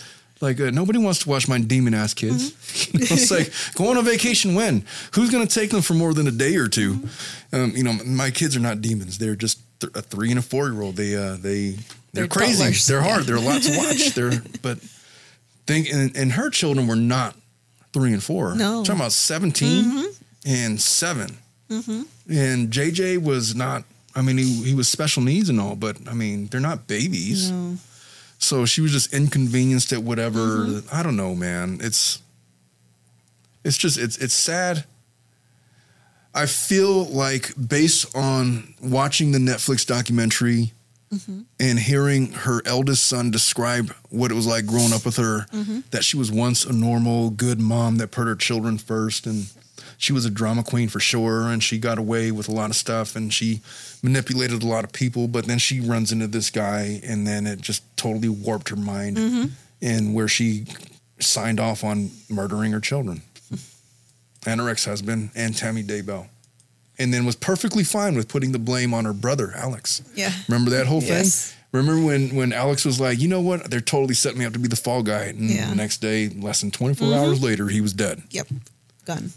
like uh, nobody wants to watch my demon ass kids. You know, it's like go on a vacation when? Who's going to take them for more than a day or 2 Um, you know, my kids are not demons. They're just th- a three and a four year old. They uh, they they're, They're crazy. They're hard. They're a lot to watch. They're but think and, and her children were not three and four. No. I'm talking about 17 mm-hmm. and 7 mm-hmm. And JJ was not. I mean, he, he was special needs and all, but I mean, they're not babies. No. So she was just inconvenienced at whatever. Mm-hmm. I don't know, man. It's it's just it's it's sad. I feel like based on watching the Netflix documentary Mm-hmm. and hearing her eldest son describe what it was like growing up with her, mm-hmm. that she was once a normal, good mom that put her children first and she was a drama queen for sure and she got away with a lot of stuff and she manipulated a lot of people but then she runs into this guy and then it just totally warped her mind mm-hmm. and where she signed off on murdering her children. And her ex-husband and Tammy Daybell and then was perfectly fine with putting the blame on her brother Alex Yeah. remember that whole Yes. thing remember when when Alex was like you know what they're totally setting me up to be the fall guy and Yeah. the next day less than 24 hours later he was dead Yep. Gun.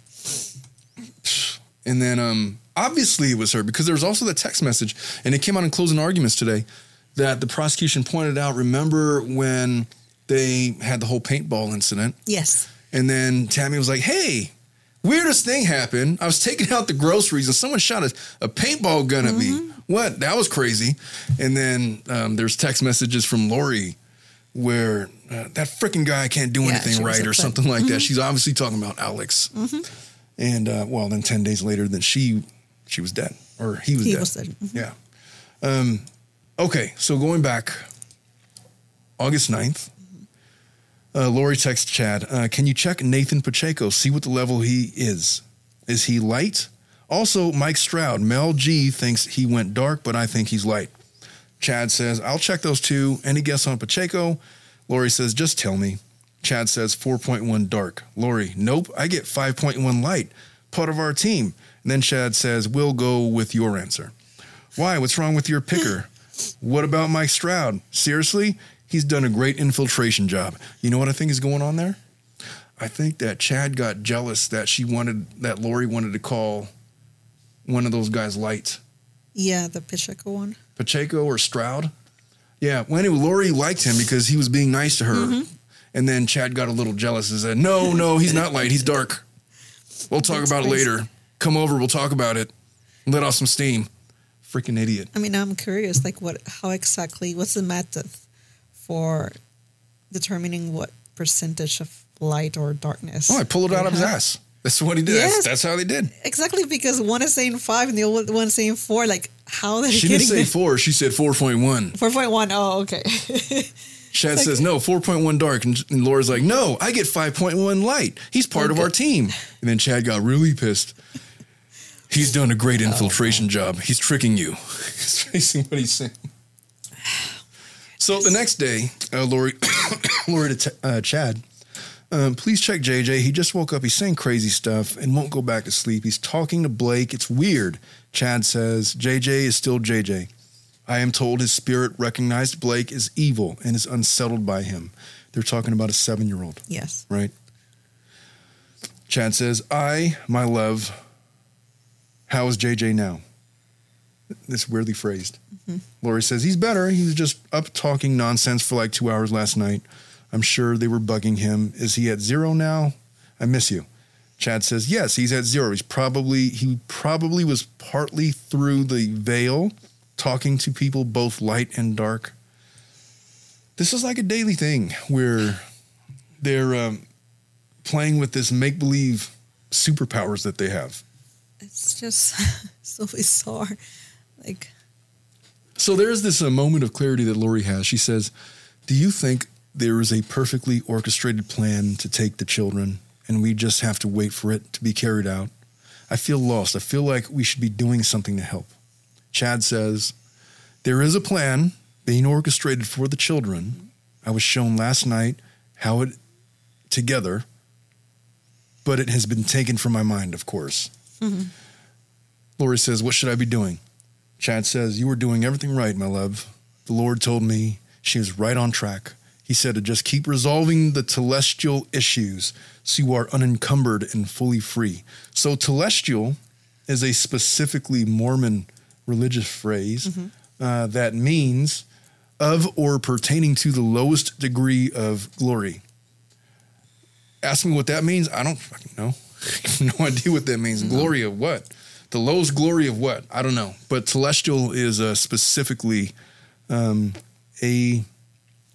and then um, obviously it was her because there was also the text message, and it came out in closing arguments today that the prosecution pointed out. Remember when they had the whole paintball incident, Yes. and then Tammy was like, "Hey." Weirdest thing happened. I was taking out the groceries and someone shot a, a paintball gun at me. What? That was crazy. And then um, there's text messages from Lori where uh, that freaking guy can't do Yeah, anything right or something like that. She's obviously talking about Alex. And uh, well, then ten days later, then she she was dead, or he was He dead. was dead. Mhm. Yeah. Um, okay, so going back, August 9th, uh, Lori texts Chad, uh, "Can you check Nathan Pacheco? See what the level he is. Is he light? Also, Mike Stroud. Mel G thinks he went dark, but I think he's light." Chad says, "I'll check those two. Any guess on Pacheco?" Lori says, "Just tell me." Chad says 4.1 dark. Lori, nope, I get 5.1 light. Part of our team. And then Chad says, we'll go with your answer. Why? What's wrong with your picker? what about Mike Stroud? Seriously? He's done a great infiltration job. You know what I think is going on there? I think that Chad got jealous that she wanted, that Lori wanted to call one of those guys light. Yeah, the Pacheco one. Pacheco or Stroud. Yeah, well, anyway, Lori liked him because he was being nice to her. Mm-hmm. And then Chad got a little jealous and said, No, no, he's not light. He's dark. We'll talk That's about it later. Come over. We'll talk about it. Let off some steam. Freaking idiot. I mean, I'm curious, like, what, how exactly, what's the method for determining what percentage of light or darkness? Oh, I pulled it out they of his ass. That's what he did. That's, Yes. that's how they did. Exactly, because one is saying five and the other one is saying four. Like, how they're She didn't say getting four. She said 4.1. four point one. Oh, okay. Chad says, No, 4.1 dark. And, and Laura's like, No, I get 5.1 light. He's part of our team. And then Chad got really pissed. He's done a great oh, infiltration job. He's tricking you. He's facing what he's saying. So the next day, uh, Lori, Lori to t- uh, Chad, um, please check JJ. He just woke up. He's saying crazy stuff and won't go back to sleep. He's talking to Blake. It's weird. Chad says JJ is still JJ. I am told his spirit recognized Blake as evil and is unsettled by him. They're talking about a seven year old yes. right? Chad says, I, my love, how is JJ now? It's weirdly phrased. Lori says, he's better. He was just up talking nonsense for like two hours last night. I'm sure they were bugging him. Is he at zero now? I miss you. Chad says, yes, he's at zero. He's probably, he probably was partly through the veil talking to people both light and dark. This is like a daily thing where they're um, playing with this make believe superpowers that they have. It's just so bizarre. Like, So there's this uh, moment of clarity that Lori has. She says, Do you think there is a perfectly orchestrated plan to take the children and we just have to wait for it to be carried out? I feel lost. I feel like we should be doing something to help. Chad says, There is a plan being orchestrated for the children. I was shown last night how it together, but it has been taken from my mind, of course. Lori says, What should I be doing? Chad says, You were doing everything right, my love. the Lord told me she was right on track. He said to just keep resolving the telestial issues so you are unencumbered and fully free. So, telestial is a specifically Mormon religious phrase uh, that means of or pertaining to the lowest degree of glory. Ask me what that means. I don't fucking know. No idea what that means. Glory of what? The lowest glory of what? I don't know. But celestial is uh, specifically um, a.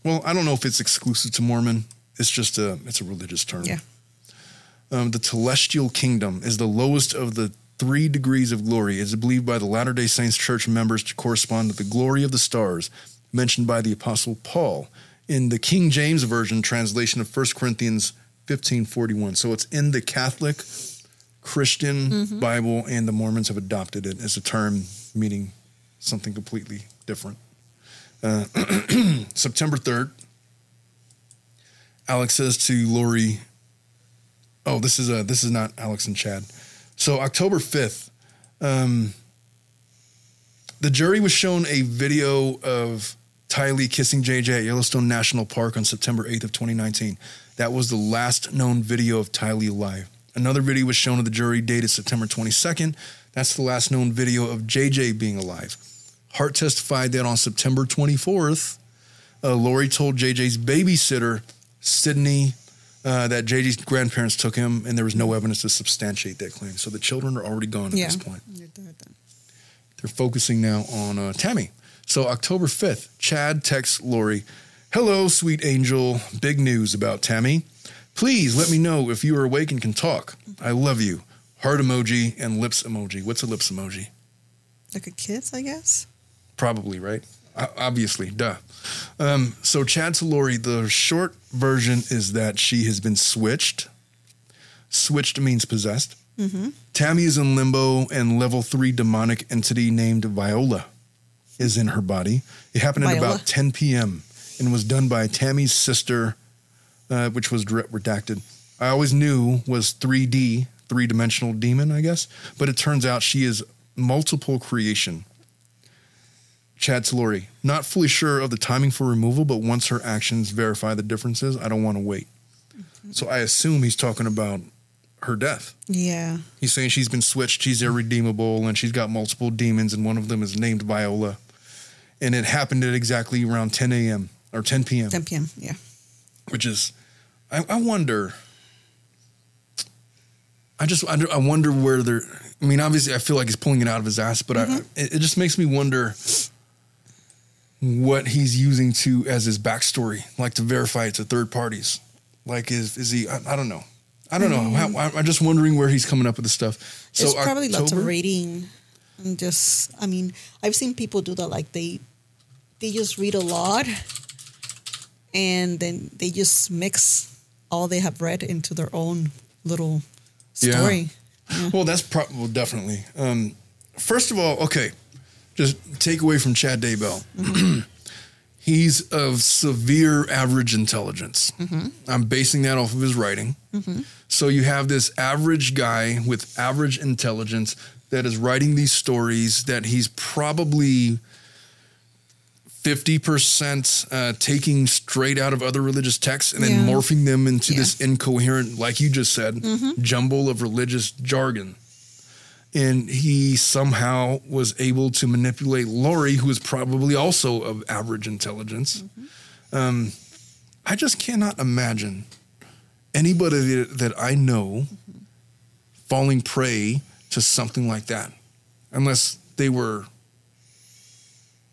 Well, I don't know if it's exclusive to Mormon. It's just a. It's a religious term. Yeah. Um, the telestial kingdom is the lowest of the three degrees of glory. It is believed by the Latter day Saints church members to correspond to the glory of the stars mentioned by the Apostle Paul in the King James Version translation of 1 Corinthians 1541. So it's in the Catholic Christian Bible, and the Mormons have adopted it as a term meaning something completely different. Uh, September 3rd, Alex says to Lori, Oh, this is uh this is not Alex and Chad. So October fifth, um, the jury was shown a video of Tylee kissing JJ at Yellowstone National Park on September eighth of 2019. That was the last known video of Tylee alive. Another video was shown to the jury dated September 22nd. That's the last known video of JJ being alive. Hart testified that on September 24th, uh, Lori told JJ's babysitter, Sydney, uh, that JJ's grandparents took him, and there was no evidence to substantiate that claim. So the children are already gone at Yeah. this point. They're focusing now on uh, Tammy. So October 5th, Chad texts Lori, Hello, sweet angel. Big news about Tammy. Please let me know if you are awake and can talk. I love you. Heart emoji and lips emoji. What's a lips emoji? Like a kiss, I guess. Probably, right? Obviously, duh. Um, so, Chad to Lori, the short version is that she has been switched. Switched means possessed. Tammy is in limbo, and level three demonic entity named Viola is in her body. It happened at Viola. about 10 p.m. and was done by Tammy's sister, uh, which was redacted. I always knew was 3D, three dimensional demon, I guess, but it turns out she is multiple creation. Chad Salori, not fully sure of the timing for removal, but once her actions verify the differences, I don't want to wait. So I assume he's talking about her death. Yeah. He's saying she's been switched, she's irredeemable, and she's got multiple demons, and one of them is named Viola. And it happened at exactly around 10 a.m. or 10 p.m., 10 p.m. Yeah. Which is, I, I wonder. I just, I, I wonder where they're. I mean, obviously, I feel like he's pulling it out of his ass, but I, mm-hmm. it, it just makes me wonder what he's using to as his backstory, like to verify it to third parties. Like, is is he? I, I don't know. I don't know. How, I- I'm just wondering where he's coming up with this stuff. So There's probably lots of October- reading and just I mean, I've seen people do that like they they just read a lot and then they just mix all they have read into their own little Yeah. story. Well, that's probably well, definitely. Um, first of all, okay, just take away from Chad Daybell. Mm-hmm. He's of severe average intelligence. Mm-hmm. I'm basing that off of his writing. Mm-hmm. So you have this average guy with average intelligence that is writing these stories that he's probably 50% uh, taking straight out of other religious texts and then Yeah. morphing them into Yeah. this incoherent, like you just said, jumble of religious jargon. And he somehow was able to manipulate Lori, who is probably also of average intelligence. Um, I just cannot imagine anybody that, that I know falling prey to something like that, unless they were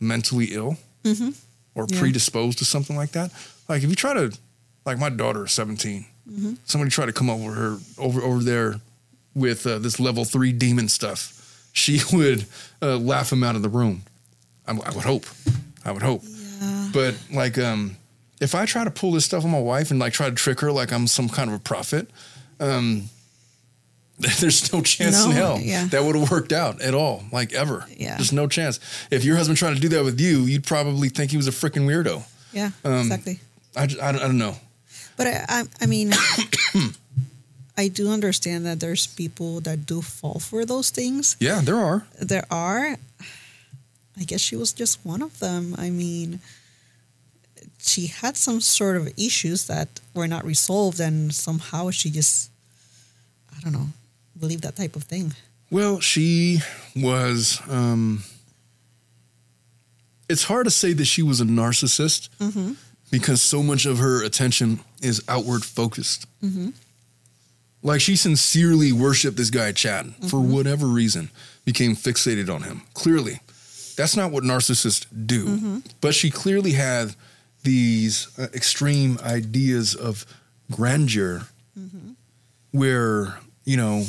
mentally ill or Yeah. predisposed to something like that. Like if you try to, like my daughter is 17, somebody try to come over her over over there with uh, this level three demon stuff, she would uh, laugh him out of the room. I, I would hope. I would hope. But like, um, if I try to pull this stuff on my wife and like try to trick her like I'm some kind of a prophet, um, there's no chance in hell yeah. that would have worked out at all, like ever. Yeah. There's no chance. If your husband tried to do that with you, you'd probably think he was a freaking weirdo. Yeah, Um, exactly. I, I, don't, I don't know. But I, I, I mean, I do understand that there's people that do fall for those things. Yeah, there are. There are. I guess she was just one of them. I mean, she had some sort of issues that were not resolved, and somehow she just, I don't know, believed that type of thing. Well, she was. Um, it's hard to say that she was a narcissist mm-hmm. because so much of her attention is outward focused. Mm-hmm. Like she sincerely worshipped this guy, Chad, for mm-hmm. whatever reason, became fixated on him. Clearly, that's not what narcissists do. But she clearly had these uh, extreme ideas of grandeur where, you know,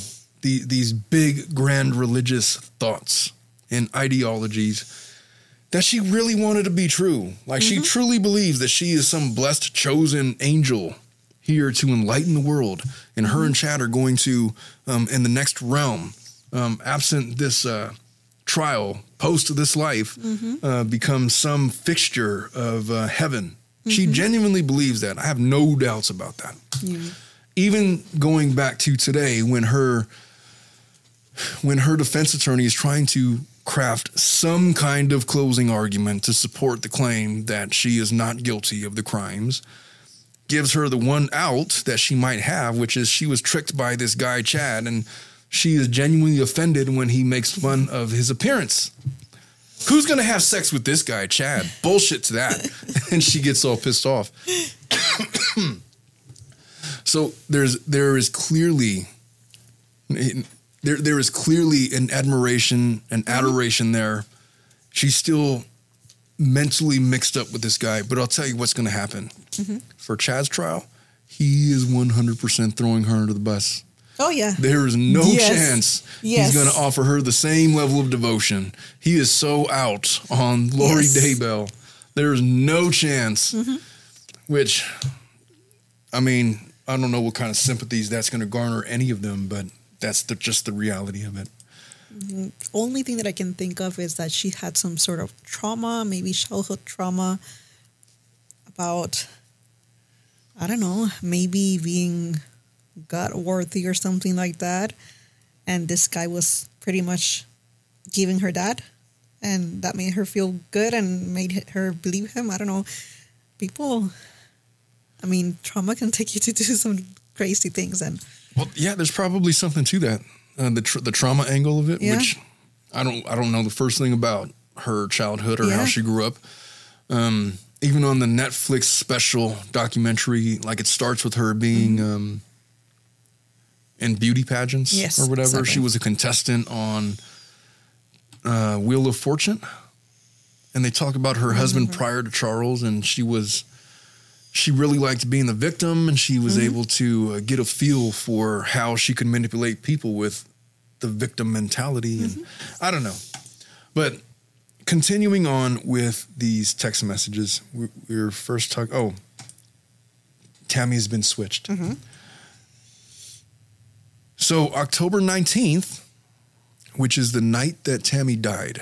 the, these big, grand religious thoughts and ideologies that she really wanted to be true. Like she truly believes that she is some blessed, chosen angel here to enlighten the world, and her and Chad are going to, um, in the next realm, um, absent this uh, trial, post this life, uh, become some fixture of uh, heaven. She genuinely believes that. I have no doubts about that. Even going back to today, when her when her defense attorney is trying to craft some kind of closing argument to support the claim that she is not guilty of the crimes, gives her the one out that she might have, which is she was tricked by this guy, Chad, and she is genuinely offended when he makes fun of his appearance. Who's to have sex with this guy, Chad? Bullshit to that. and she gets all pissed off. so there's there is clearly there there is clearly an admiration and adoration there. She's still mentally mixed up with this guy, but I'll tell you what's going to happen for Chad's trial. He is 100% throwing her under the bus. Oh yeah. There is no Yes. chance Yes. he's going to offer her the same level of devotion. He is so out on Lori Yes. Daybell. There is no chance. Mm-hmm. Which, I mean, I don't know what kind of sympathies that's going to garner any of them, but that's the, just the reality of it. Mm-hmm. Only thing that I can think of is that she had some sort of trauma, maybe childhood trauma about I don't know, maybe being God worthy or something like that. And this guy was pretty much giving her that. And that made her feel good and made her believe him. I don't know. People, I mean, trauma can take you to do some crazy things. And Well, yeah, there's probably something to that. Uh, the tr- the trauma angle of it, Yeah. which I don't I don't know the first thing about her childhood or how she grew up. Um, even on the Netflix special documentary, like it starts with her being um, in beauty pageants Yes, or whatever. exactly. She was a contestant on uh, Wheel of Fortune, and they talk about her husband prior to Charles, and she was she really liked being the victim and she was mm-hmm. able to uh, get a feel for how she could manipulate people with the victim mentality and mm-hmm. i don't know. But continuing on with these text messages we, we were first talking oh tammy has been switched. Mm-hmm. So october 19th which is the night that tammy died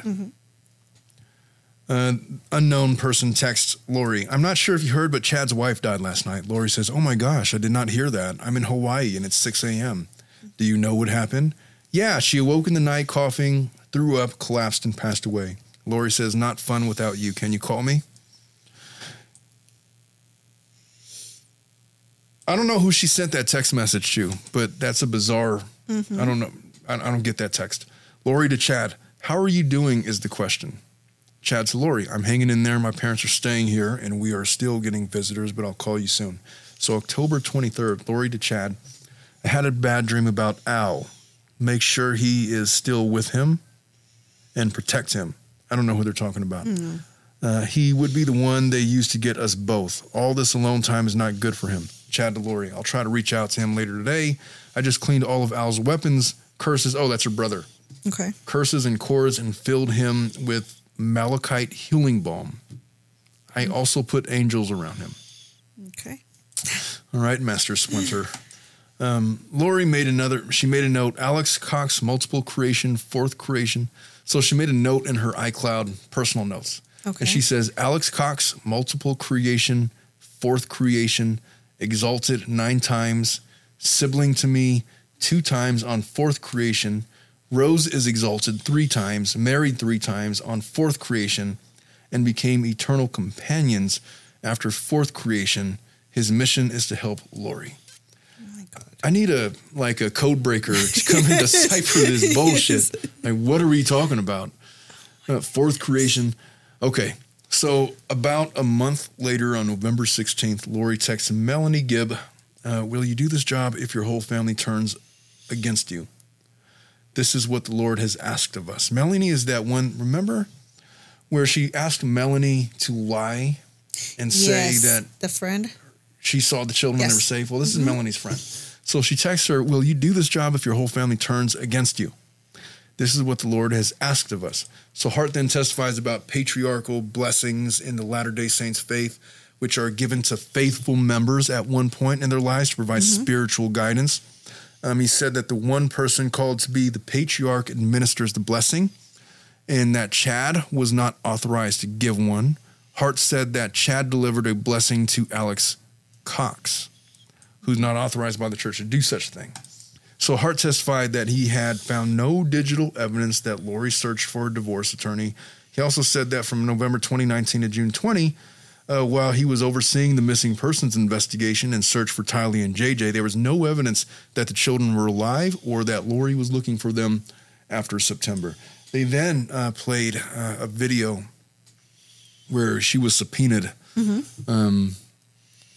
uh, unknown person texts Lori, I'm not sure if you heard, but Chad's wife died last night. Lori says, Oh my gosh, I did not hear that. I'm in Hawaii and it's 6 a.m. Do you know what happened? Yeah, she awoke in the night coughing, threw up, collapsed, and passed away. Lori says, Not fun without you. Can you call me? I don't know who she sent that text message to, but that's a bizarre. I don't know. I, I don't get that text. Lori to Chad, how are you doing? Is the question. Chad to Lori, I'm hanging in there. My parents are staying here and we are still getting visitors, but I'll call you soon. So, October 23rd, Lori to Chad, I had a bad dream about Al. Make sure he is still with him and protect him. I don't know who they're talking about. Uh, he would be the one they used to get us both. All this alone time is not good for him. Chad to Lori, I'll try to reach out to him later today. I just cleaned all of Al's weapons, curses. Oh, that's your brother okay. curses and cords and filled him with malachite healing balm. I also put angels around him. Okay. All right, Master Splinter. Um, Lori made another, she made a note Alex Cox, multiple creation, fourth creation. So she made a note in her iCloud personal notes. Okay. And she says, Alex Cox, multiple creation, fourth creation, exalted nine times, sibling to me two times on fourth creation, Rose is exalted three times, married three times on fourth creation, and became eternal companions after fourth creation. His mission is to help Lori. Oh my God. I need a like a code breaker to come and decipher this bullshit. Like, what are we talking about? Uh, fourth creation. Okay, so about a month later, on November sixteenth, Lori texts Melanie Gibb, uh, "Will you do this job if your whole family turns against you?" This is what the Lord has asked of us. Melanie is that one. Remember where she asked Melanie to lie and say that the friend. she saw the children when they were safe. Well, this is mm-hmm. Melanie's friend. So she texts her, Will you do this job if your whole family turns against you? This is what the Lord has asked of us. So Hart then testifies about patriarchal blessings in the Latter day Saints faith, which are given to faithful members at one point in their lives to provide mm-hmm. spiritual guidance. Um, he said that the one person called to be the patriarch administers the blessing, and that Chad was not authorized to give one. Hart said that Chad delivered a blessing to Alex Cox, who's not authorized by the church to do such a thing. So Hart testified that he had found no digital evidence that Lori searched for a divorce attorney. He also said that from November 2019 to June 20, uh, while he was overseeing the missing persons investigation and search for Tylee and JJ, there was no evidence that the children were alive or that Lori was looking for them after September. They then uh, played uh, a video where she was subpoenaed um,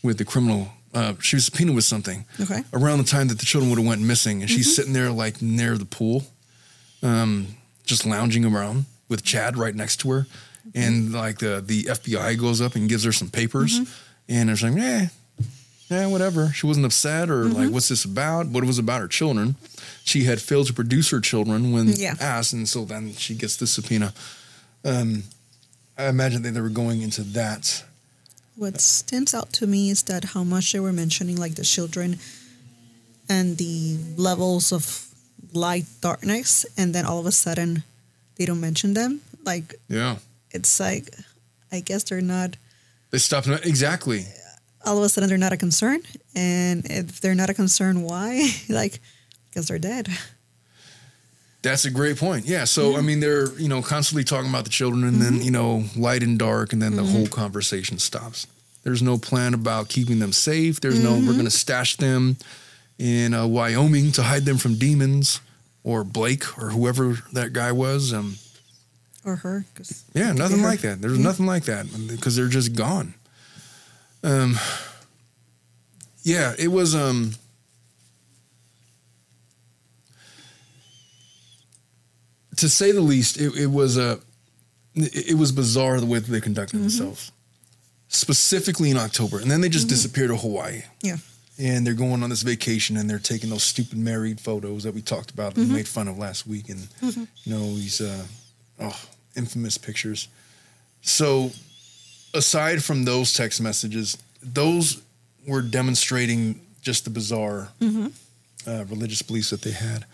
with the criminal. Uh, she was subpoenaed with something Okay. around the time that the children would have went missing, and she's sitting there like near the pool, um, just lounging around with Chad right next to her, and like the the FBI goes up and gives her some papers, and they're saying, "Yeah, yeah, whatever." She wasn't upset or like, "What's this about?" But it was about her children. She had failed to produce her children when Yeah. asked, and so then she gets the subpoena. Um, I imagine that they were going into that. What stands out to me is that how much they were mentioning like the children and the levels of light darkness and then all of a sudden they don't mention them. Like Yeah, it's like I guess they're not they stop exactly. all of a sudden they're not a concern. And if they're not a concern, why? like because they're dead. That's a great point. Yeah. So I mean, they're you know constantly talking about the children, and then you know light and dark, and then the whole conversation stops. There's no plan about keeping them safe. There's no we're going to stash them in uh, Wyoming to hide them from demons or Blake or whoever that guy was. Um, Or her. 'cause yeah, nothing her. like that. There's nothing like that because they're just gone. Um, yeah, it was. Um, to say the least, it, it was a. It, it was bizarre the way that they conducted themselves, specifically in October, and then they just disappeared to Hawaii Yeah. and they're going on this vacation and they're taking those stupid married photos that we talked about and made fun of last week and you know these uh, oh infamous pictures. So aside from those text messages those were demonstrating just the bizarre uh, religious beliefs that they had.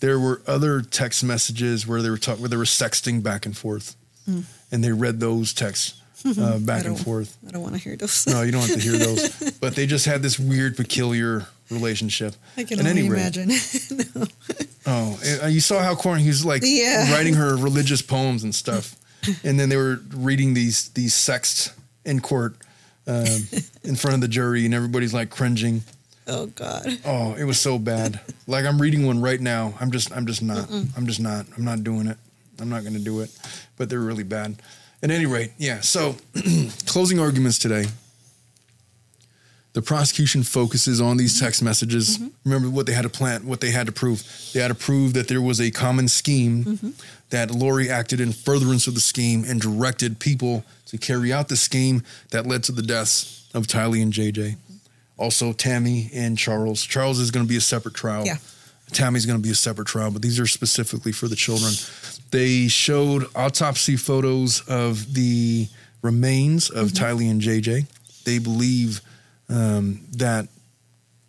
There were other text messages where they were talking where they were sexting back and forth. And they read those texts uh, back and forth. I don't want to hear those. no, you don't have to hear those. but they just had this weird, peculiar relationship. I can At only imagine. Oh, uh, you saw how corny he was like Yeah. writing her religious poems and stuff, and then they were reading these these sexts in court um, in front of the jury, and everybody's like cringing. oh God. Oh, it was so bad. Like I'm reading one right now. I'm just I'm just not. I'm just not. I'm not doing it. I'm not going to do it. But they're really bad. At any rate, yeah. So closing arguments today. The prosecution focuses on these text mm-hmm. messages. Mm-hmm. Remember what they had to plant, what they had to prove. They had to prove that there was a common scheme, mm-hmm. that Lori acted in furtherance of the scheme and directed people to carry out the scheme that led to the deaths of Tylee and JJ. Also, Tammy and Charles. Charles is going to be a separate trial. Yeah. Tammy's going to be a separate trial, but these are specifically for the children. They showed autopsy photos of the remains of Tylee and JJ. They believe um, that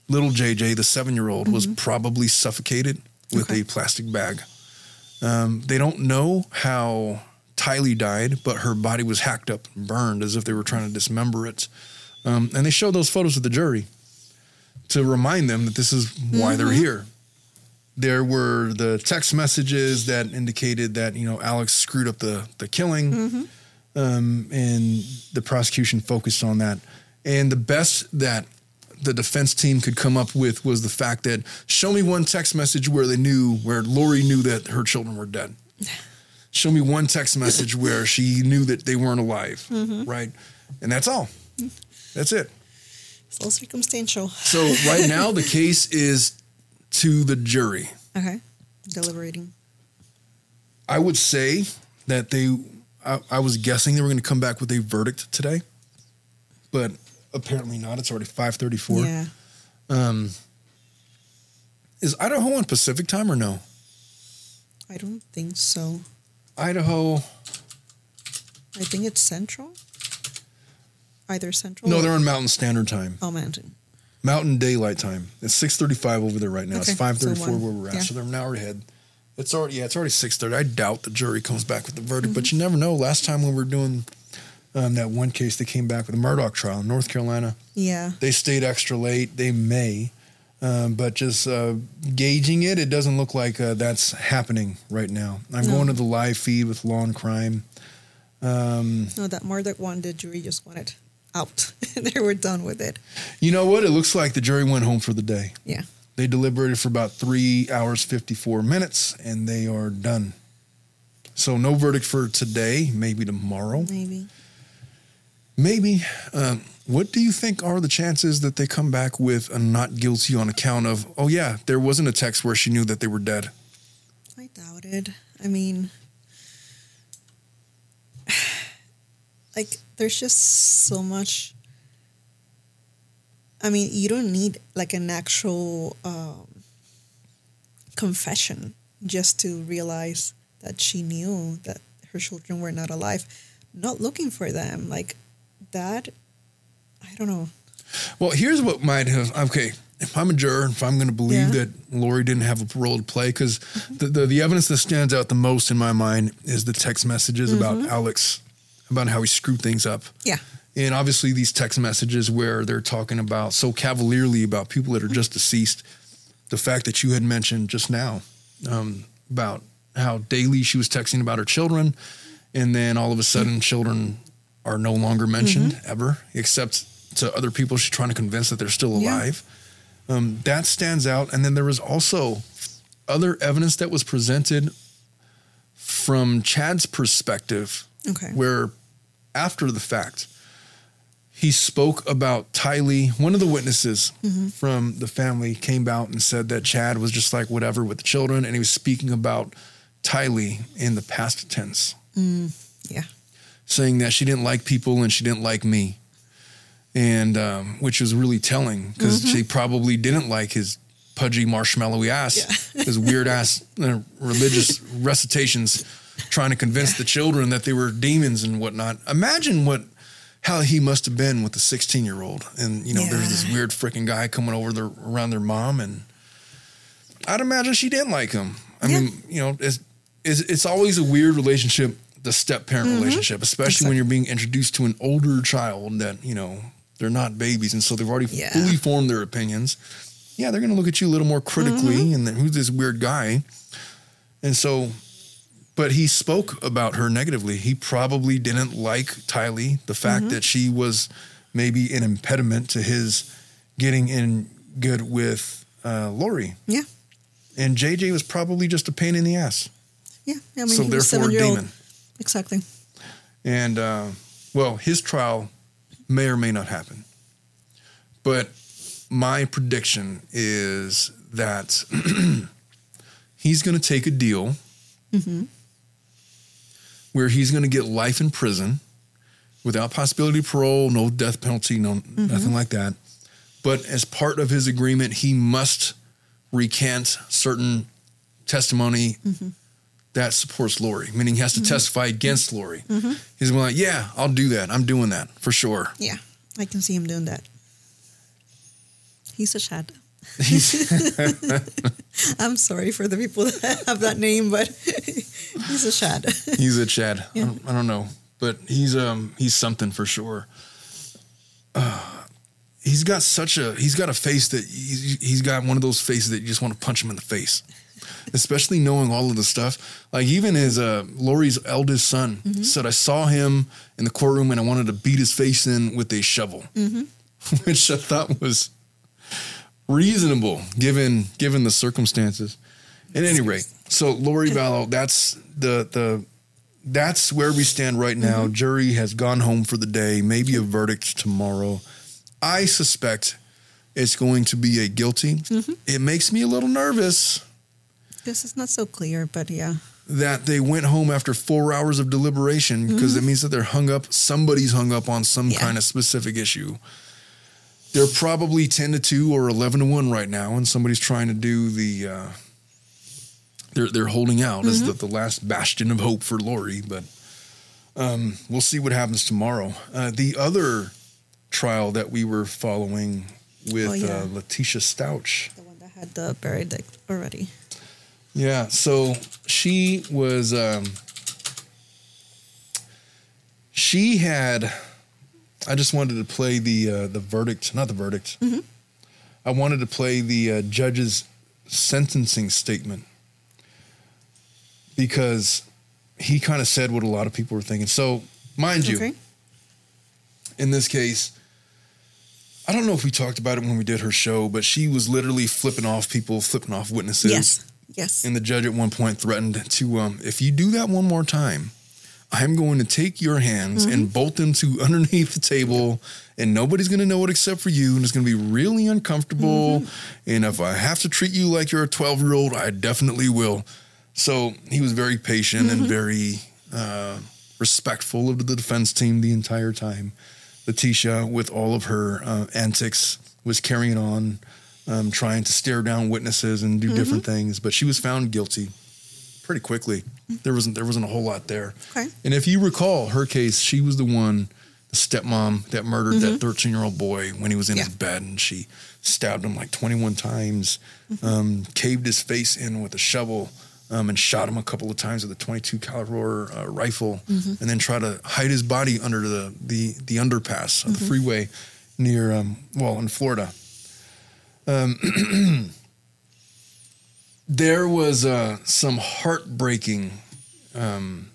little JJ, the seven year old, was probably suffocated with Okay. a plastic bag. Um, they don't know how Tylee died, but her body was hacked up and burned as if they were trying to dismember it. Um, and they showed those photos to the jury to remind them that this is why they're here. there were the text messages that indicated that you know Alex screwed up the the killing, um, and the prosecution focused on that. And the best that the defense team could come up with was the fact that show me one text message where they knew where Lori knew that her children were dead. Show me one text message where she knew that they weren't alive, mm-hmm. right? And that's all. That's it. It's all circumstantial. So right now the case is to the jury. Okay. Deliberating. I would say that they. I, I was guessing they were going to come back with a verdict today, but apparently not. It's already five thirty four. Yeah. Is Idaho on Pacific time or no? I don't think so. Idaho. I think it's central. Either central. No, they're on Mountain Standard Time. Oh, mountain. Mountain Daylight Time. It's six thirty five over there right now. Okay, It's 5:34 so where we're at. yeah. So they're an hour ahead. It's already yeah, it's already six thirty. I doubt the jury comes back with the verdict, but Mm-hmm. you never know. Last time when we were doing um, that one case, they came back with the Murdaugh trial in North Carolina. Yeah. They stayed extra late. They may, um, but just uh, gauging it, it doesn't look like uh, that's happening right now. I'm No. going to the live feed with Law and Crime. Um, No, that Murdaugh one, the jury just wanted out. they were done with it. you know what? It looks like the jury went home for the day. Yeah. They deliberated for about three hours, 54 minutes, and they are done. So, no verdict for today, maybe tomorrow. Maybe. Maybe. Um, what do you think are the chances that they come back with a not guilty on account of, oh, yeah, there wasn't a text where she knew that they were dead? I doubted. I mean, like, there's just so much. I mean, you don't need like an actual um, confession just to realize that she knew that her children were not alive, not looking for them. Like, that, I don't know. Well, here's what might have. Okay, if I'm a juror, if I'm going to believe Yeah. that Lori didn't have a role to play, because the, the the evidence that stands out the most in my mind is the text messages about Alex, about how he screwed things up, Yeah. and obviously these text messages where they're talking about so cavalierly about people that are just deceased. The fact that you had mentioned just now um, about how daily she was texting about her children, and then all of a sudden children are no longer mentioned mm-hmm. ever, except to other people she's trying to convince that they're still Yeah. alive. Um, that stands out. And then there was also other evidence that was presented from Chad's perspective, Okay. where after the fact, he spoke about Tylee. One of the witnesses mm-hmm. from the family came out and said that Chad was just like whatever with the children, and he was speaking about Tylee in the past tense mm, Yeah. Saying that she didn't like people and she didn't like me, and um, which was really telling because Mm-hmm. she probably didn't like his pudgy, marshmallowy ass, his weird ass uh, religious recitations, trying to convince the children that they were demons and whatnot. Imagine what how he must have been with the sixteen year old, and you know, there's this weird freaking guy coming over their around their mom, and I'd imagine she didn't like him. I Yeah. mean, you know, it's, it's it's always a weird relationship, the step parent mm-hmm. relationship, especially when you're being introduced to an older child that you know they're not babies, and so they've already Yeah. fully formed their opinions. Yeah, they're going to look at you a little more critically, mm-hmm. and then who's this weird guy? And so, but he spoke about her negatively. He probably didn't like Tylee, the fact mm-hmm. that she was maybe an impediment to his getting in good with uh, Lori. Yeah. And JJ was probably just a pain in the ass. Yeah. I mean, so therefore, demon. Exactly. And uh, well, his trial may or may not happen. But my prediction is that he's going to take a deal mm-hmm. where he's going to get life in prison without possibility of parole, no death penalty, no mm-hmm. nothing like that. But as part of his agreement, he must recant certain testimony mm-hmm. That supports Lori, meaning he has to testify against Lori. He's going like, yeah, I'll do that. I'm doing that for sure. Yeah. I can see him doing that. He's a Chad. I'm sorry for the people that have that name, but he's a Chad. he's a Chad. I, Yeah. don't, I don't know, but he's um he's something for sure. Uh, he's got such a he's got a face that he's, he's got one of those faces that you just want to punch him in the face. Especially knowing all of the stuff. Like even his uh, Lori's eldest son mm-hmm. said, I saw him in the courtroom and I wanted to beat his face in with a shovel, mm-hmm. which I thought was reasonable given given the circumstances. At any rate, so Lori Vallow, that's the the that's where we stand right now. Mm-hmm. Jury has gone home for the day. Maybe a verdict tomorrow. I suspect it's going to be a guilty. It makes me a little nervous This is not so clear, but yeah. that they went home after four hours of deliberation because it means that they're hung up. Somebody's hung up on some Yeah. kind of specific issue. They're probably ten to two or eleven to one right now, and somebody's trying to do the. Uh, they're they're holding out as the, the last bastion of hope for Lori, but um, we'll see what happens tomorrow. Uh, the other trial that we were following with Oh, yeah. uh, Letecia Stauch. The one that had the verdict already. Yeah, so she was um she had I just wanted to play the uh the verdict, not the verdict. I wanted to play the uh, judge's sentencing statement because he kind of said what a lot of people were thinking. So, mind you, Okay. in this case, I don't know if we talked about it when we did her show, but she was literally flipping off people, flipping off witnesses. Yes. Yes. And the judge at one point threatened to, um, if you do that one more time, I'm going to take your hands and bolt them to underneath the table, and nobody's going to know it except for you, and it's going to be really uncomfortable. And if I have to treat you like you're a 12 year old, I definitely will. So he was very patient and very uh, respectful of the defense team the entire time. Letecia, with all of her uh, antics, was carrying on, um, trying to stare down witnesses and do different things. But she was found guilty pretty quickly. There wasn't there wasn't a whole lot there. Okay. And if you recall her case, she was the one, the stepmom that murdered that 13 year old boy when he was in his Mm-hmm. Bed, and she stabbed him like 21 times, um, caved his face in with a shovel. Um, and shot him a couple of times with a 22 caliber uh, rifle, Mm-hmm. and then try to hide his body under the the, the underpass of Mm-hmm. the freeway near um, well in Florida. there was uh, some heartbreaking um,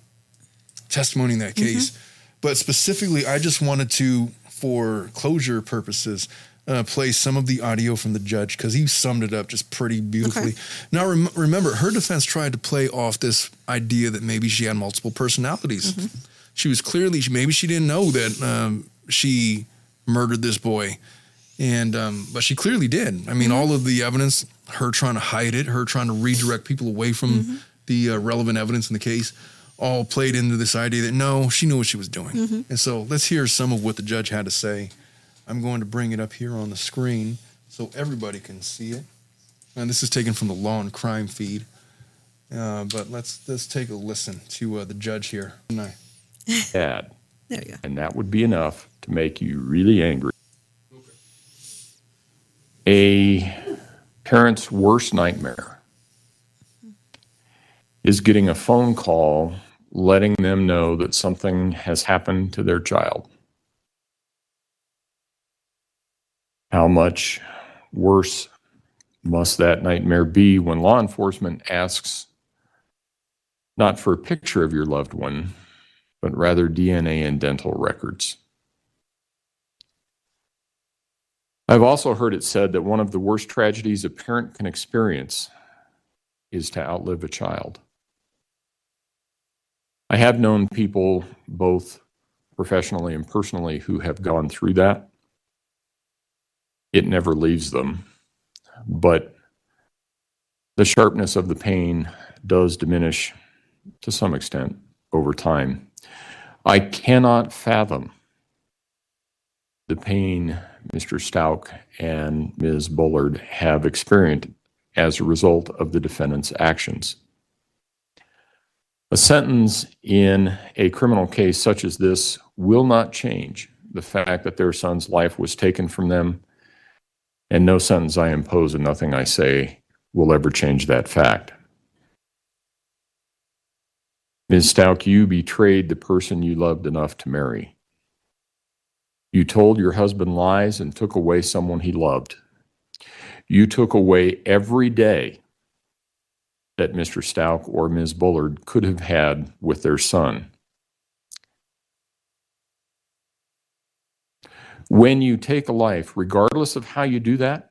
testimony in that case, but specifically, I just wanted to, for closure purposes, uh, play some of the audio from the judge because he summed it up just pretty beautifully. Okay. Now, rem- remember, her defense tried to play off this idea that maybe she had multiple personalities. She was clearly maybe she didn't know that um, she murdered this boy and um, but she clearly did. I mean, all of the evidence, her trying to hide it, her trying to redirect people away from the uh, relevant evidence in the case, all played into this idea that no, she knew what she was doing. And so let's hear some of what the judge had to say. I'm going to bring it up here on the screen so everybody can see it. And this is taken from the Law and Crime feed. Uh, but let's let's take a listen to uh, the judge here. No. bad, There you go. and that would be enough to make you really angry. A parent's worst nightmare is getting a phone call letting them know that something has happened to their child. How much worse must that nightmare be when law enforcement asks not for a picture of your loved one, but rather DNA and dental records. I've also heard it said that one of the worst tragedies a parent can experience is to outlive a child. I have known people, both professionally and personally, who have gone through that. It never leaves them, but the sharpness of the pain does diminish to some extent over time. I cannot fathom the pain Mr. Stauch and Ms. Bullard have experienced as a result of the defendant's actions. A sentence in a criminal case such as this will not change the fact that their son's life was taken from them, and no sentence I impose and nothing I say will ever change that fact. Ms. Stauch, you betrayed the person you loved enough to marry. You told your husband lies and took away someone he loved. You took away every day that Mr. Stauch or Ms. Bullard could have had with their son. When you take a life, regardless of how you do that,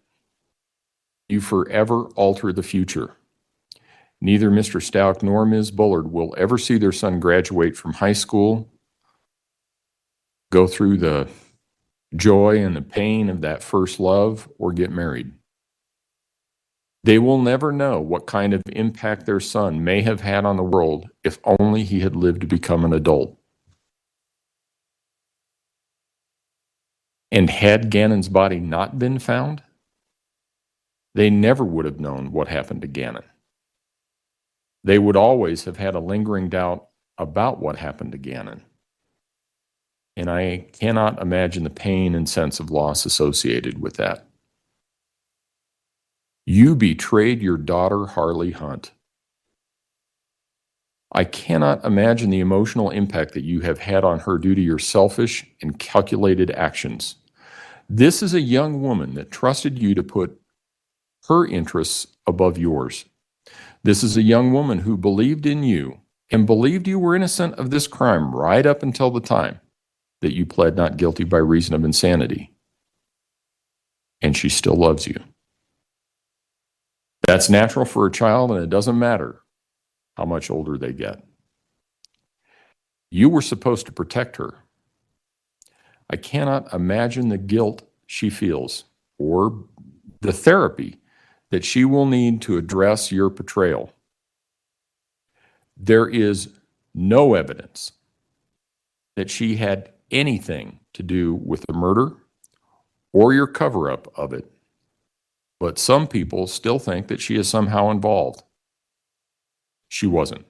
you forever alter the future. Neither Mr. Stauch nor Ms. Bullard will ever see their son graduate from high school, go through the joy and the pain of that first love, or get married. They will never know what kind of impact their son may have had on the world if only he had lived to become an adult. And had Gannon's body not been found, they never would have known what happened to Gannon. They would always have had a lingering doubt about what happened to Gannon. And I cannot imagine the pain and sense of loss associated with that. You betrayed your daughter, Harley Hunt. I cannot imagine the emotional impact that you have had on her due to your selfish and calculated actions. This is a young woman that trusted you to put her interests above yours. This is a young woman who believed in you and believed you were innocent of this crime right up until the time that you pled not guilty by reason of insanity. And she still loves you. That's natural for a child, and it doesn't matter how much older they get. You were supposed to protect her. I cannot imagine the guilt she feels or the therapy that she will need to address your betrayal. There is no evidence that she had anything to do with the murder or your cover up of it, but some people still think that she is somehow involved. She wasn't.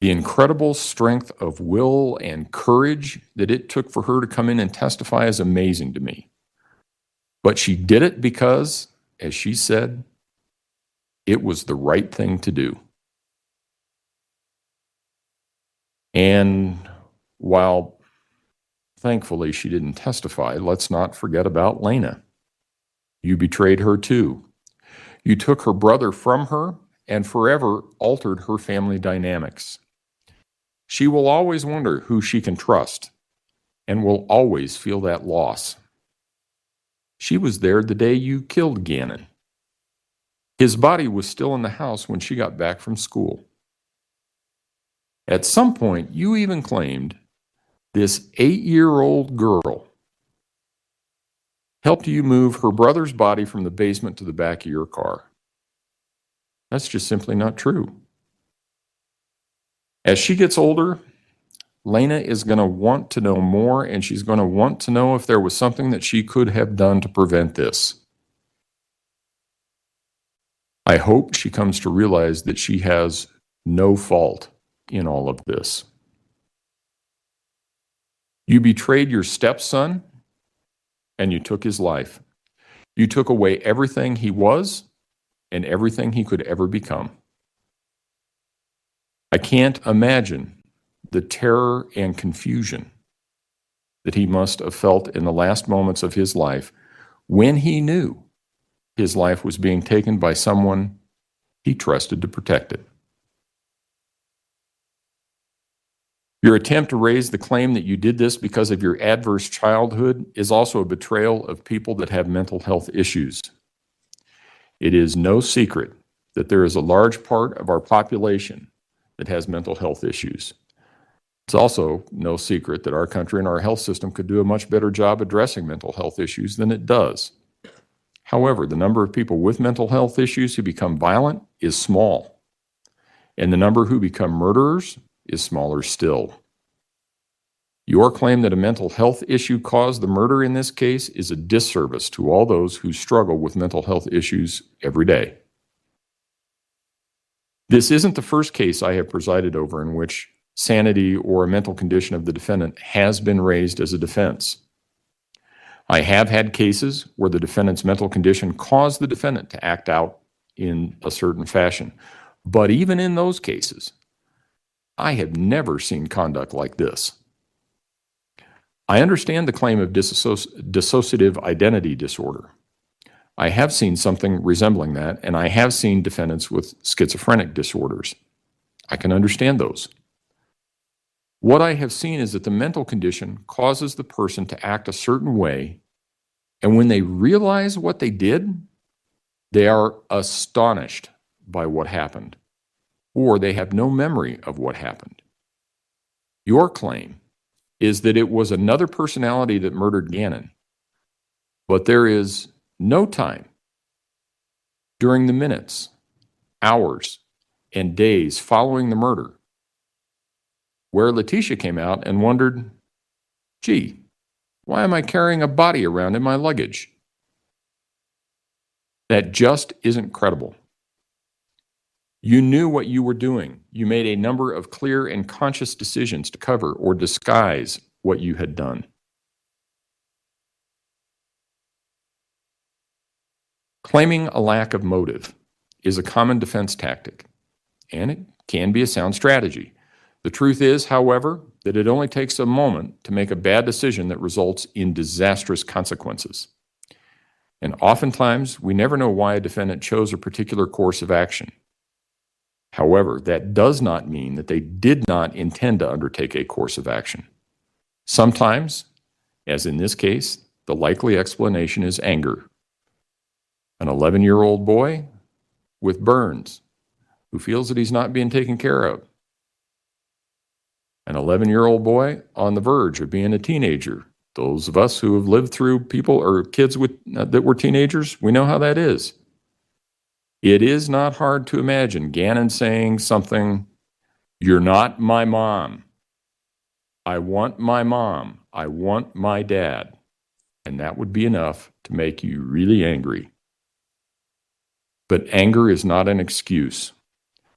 The incredible strength of will and courage that it took for her to come in and testify is amazing to me. But she did it because, as she said, it was the right thing to do. And while thankfully she didn't testify, let's not forget about Lena. You betrayed her too. You took her brother from her and forever altered her family dynamics. She will always wonder who she can trust and will always feel that loss. She was there the day you killed Gannon. His body was still in the house when she got back from school. At some point, you even claimed this eight year old girl helped you move her brother's body from the basement to the back of your car. That's just simply not true. As she gets older, Lena is going to want to know more and she's going to want to know if there was something that she could have done to prevent this. I hope she comes to realize that she has no fault in all of this. You betrayed your stepson and you took his life. You took away everything he was and everything he could ever become. I can't imagine the terror and confusion that he must have felt in the last moments of his life when he knew his life was being taken by someone he trusted to protect it. Your attempt to raise the claim that you did this because of your adverse childhood is also a betrayal of people that have mental health issues. It is no secret that there is a large part of our population that has mental health issues. It's also no secret that our country and our health system could do a much better job addressing mental health issues than it does. However, the number of people with mental health issues who become violent is small, and the number who become murderers is smaller still. Your claim that a mental health issue caused the murder in this case is a disservice to all those who struggle with mental health issues every day. This isn't the first case I have presided over in which sanity or a mental condition of the defendant has been raised as a defense. I have had cases where the defendant's mental condition caused the defendant to act out in a certain fashion. But even in those cases, I have never seen conduct like this. I understand the claim of dissoci- dissociative identity disorder. I have seen something resembling that, and I have seen defendants with schizophrenic disorders. I can understand those. What I have seen is that the mental condition causes the person to act a certain way, and when they realize what they did, they are astonished by what happened, or they have no memory of what happened. Your claim is that it was another personality that murdered Gannon, but there is no time during the minutes, hours, and days following the murder where Letecia came out and wondered, gee, why am I carrying a body around in my luggage? That just isn't credible. You knew what you were doing. You made a number of clear and conscious decisions to cover or disguise what you had done. Claiming a lack of motive is a common defense tactic, and it can be a sound strategy. The truth is, however, that it only takes a moment to make a bad decision that results in disastrous consequences. And oftentimes, we never know why a defendant chose a particular course of action. However, that does not mean that they did not intend to undertake a course of action. Sometimes, as in this case, the likely explanation is anger. An 11 year old boy with burns who feels that he's not being taken care of. An 11 year old boy on the verge of being a teenager. Those of us who have lived through people or kids with, uh, that were teenagers, we know how that is. It is not hard to imagine Gannon saying something, You're not my mom. I want my mom. I want my dad. And that would be enough to make you really angry. But anger is not an excuse.